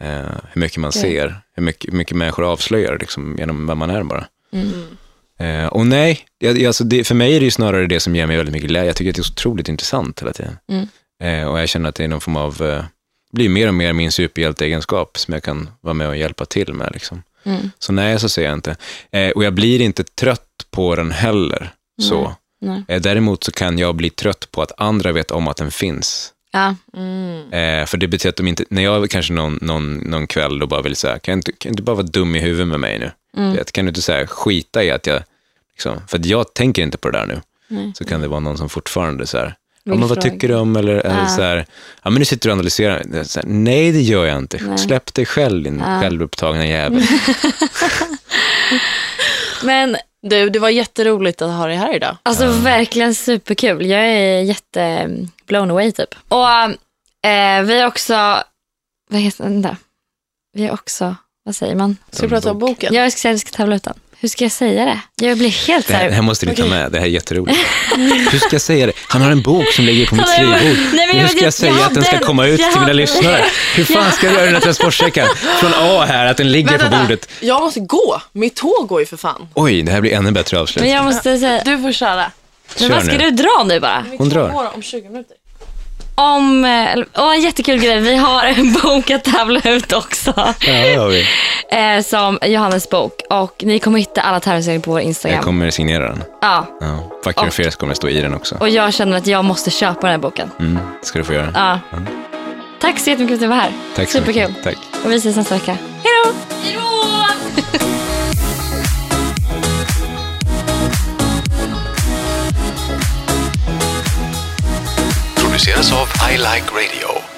Eh, hur mycket man ser, hur mycket, hur mycket människor avslöjar liksom, genom vem man är bara. Mm. Eh, och nej, jag, alltså det, för mig är det ju snarare det som ger mig väldigt mycket glädje. Jag tycker att det är så otroligt intressant hela tiden. Mm. Eh, och jag känner att det är någon form av, eh, blir mer och mer min superhjälteegenskap som jag kan vara med och hjälpa till med. Liksom. Mm. Så nej, så ser jag inte. Eh, och jag blir inte trött på den heller. Så. Nej. Eh, däremot så kan jag bli trött på att andra vet om att den finns. Ja. Mm. Eh, för det betyder att de inte, när jag kanske någon, någon, någon kväll då bara vill säga, kan, inte- kan du inte bara vara dum i huvudet med mig nu? Mm. Vet, kan du inte säga skita i att jag, liksom, för att jag tänker inte på det där nu. Nej. Så kan det vara någon som fortfarande så här, ja, men vad tycker du om, eller, eller Ja. så här, ja men nu sitter du och analyserar. Det Så här, Nej, det gör jag inte. Nej. Släpp dig själv, din Ja. självupptagna jävel. Men Du, det var jätteroligt att ha dig här idag. alltså verkligen superkul. Jag är jätte blown away typ. Och eh, vi har också, vad heter den där? Vi har också, vad säger man? Ska vi prata om boken? Jag ska säga att jag ska tävla ut den. Hur ska jag säga det? Jag blir helt Det så här, det här. här måste ni ta med, det här är jätteroligt. Hur ska jag säga det? Han har en bok som ligger på mitt skrivbord. Nej, men Hur ska jag säga jag att den ska komma ut jag till mina lyssnare? Hur fan ska jag göra den här transportsträckan? Från A här, att den ligger på Vänta, bordet. Jag måste gå. Mitt tåg går ju för fan. Oj, det här blir ännu bättre Men avslut. jag måste säga, Du får köra. men vad ska nu. du dra nu bara? Hon drar. om 20 minuter. Om, eh, åh, en jättekul grej, vi har en bok att tävla ut också. Ja, det har vi. Eh, som Johannes bok och ni kommer hitta alla tävlingsregler på vår Instagram. Jag kommer signera den. Ja, Ja. Fuck your Och- fears kommer stå i den också. och jag känner att jag måste köpa den här boken. Mm, det ska du få göra. Ja. Tack så jättemycket för att du var här. Tack så Superkul. mycket. Tack. Och vi ses nästa vecka. Hej då! Hej då! produceras av I Like Radio.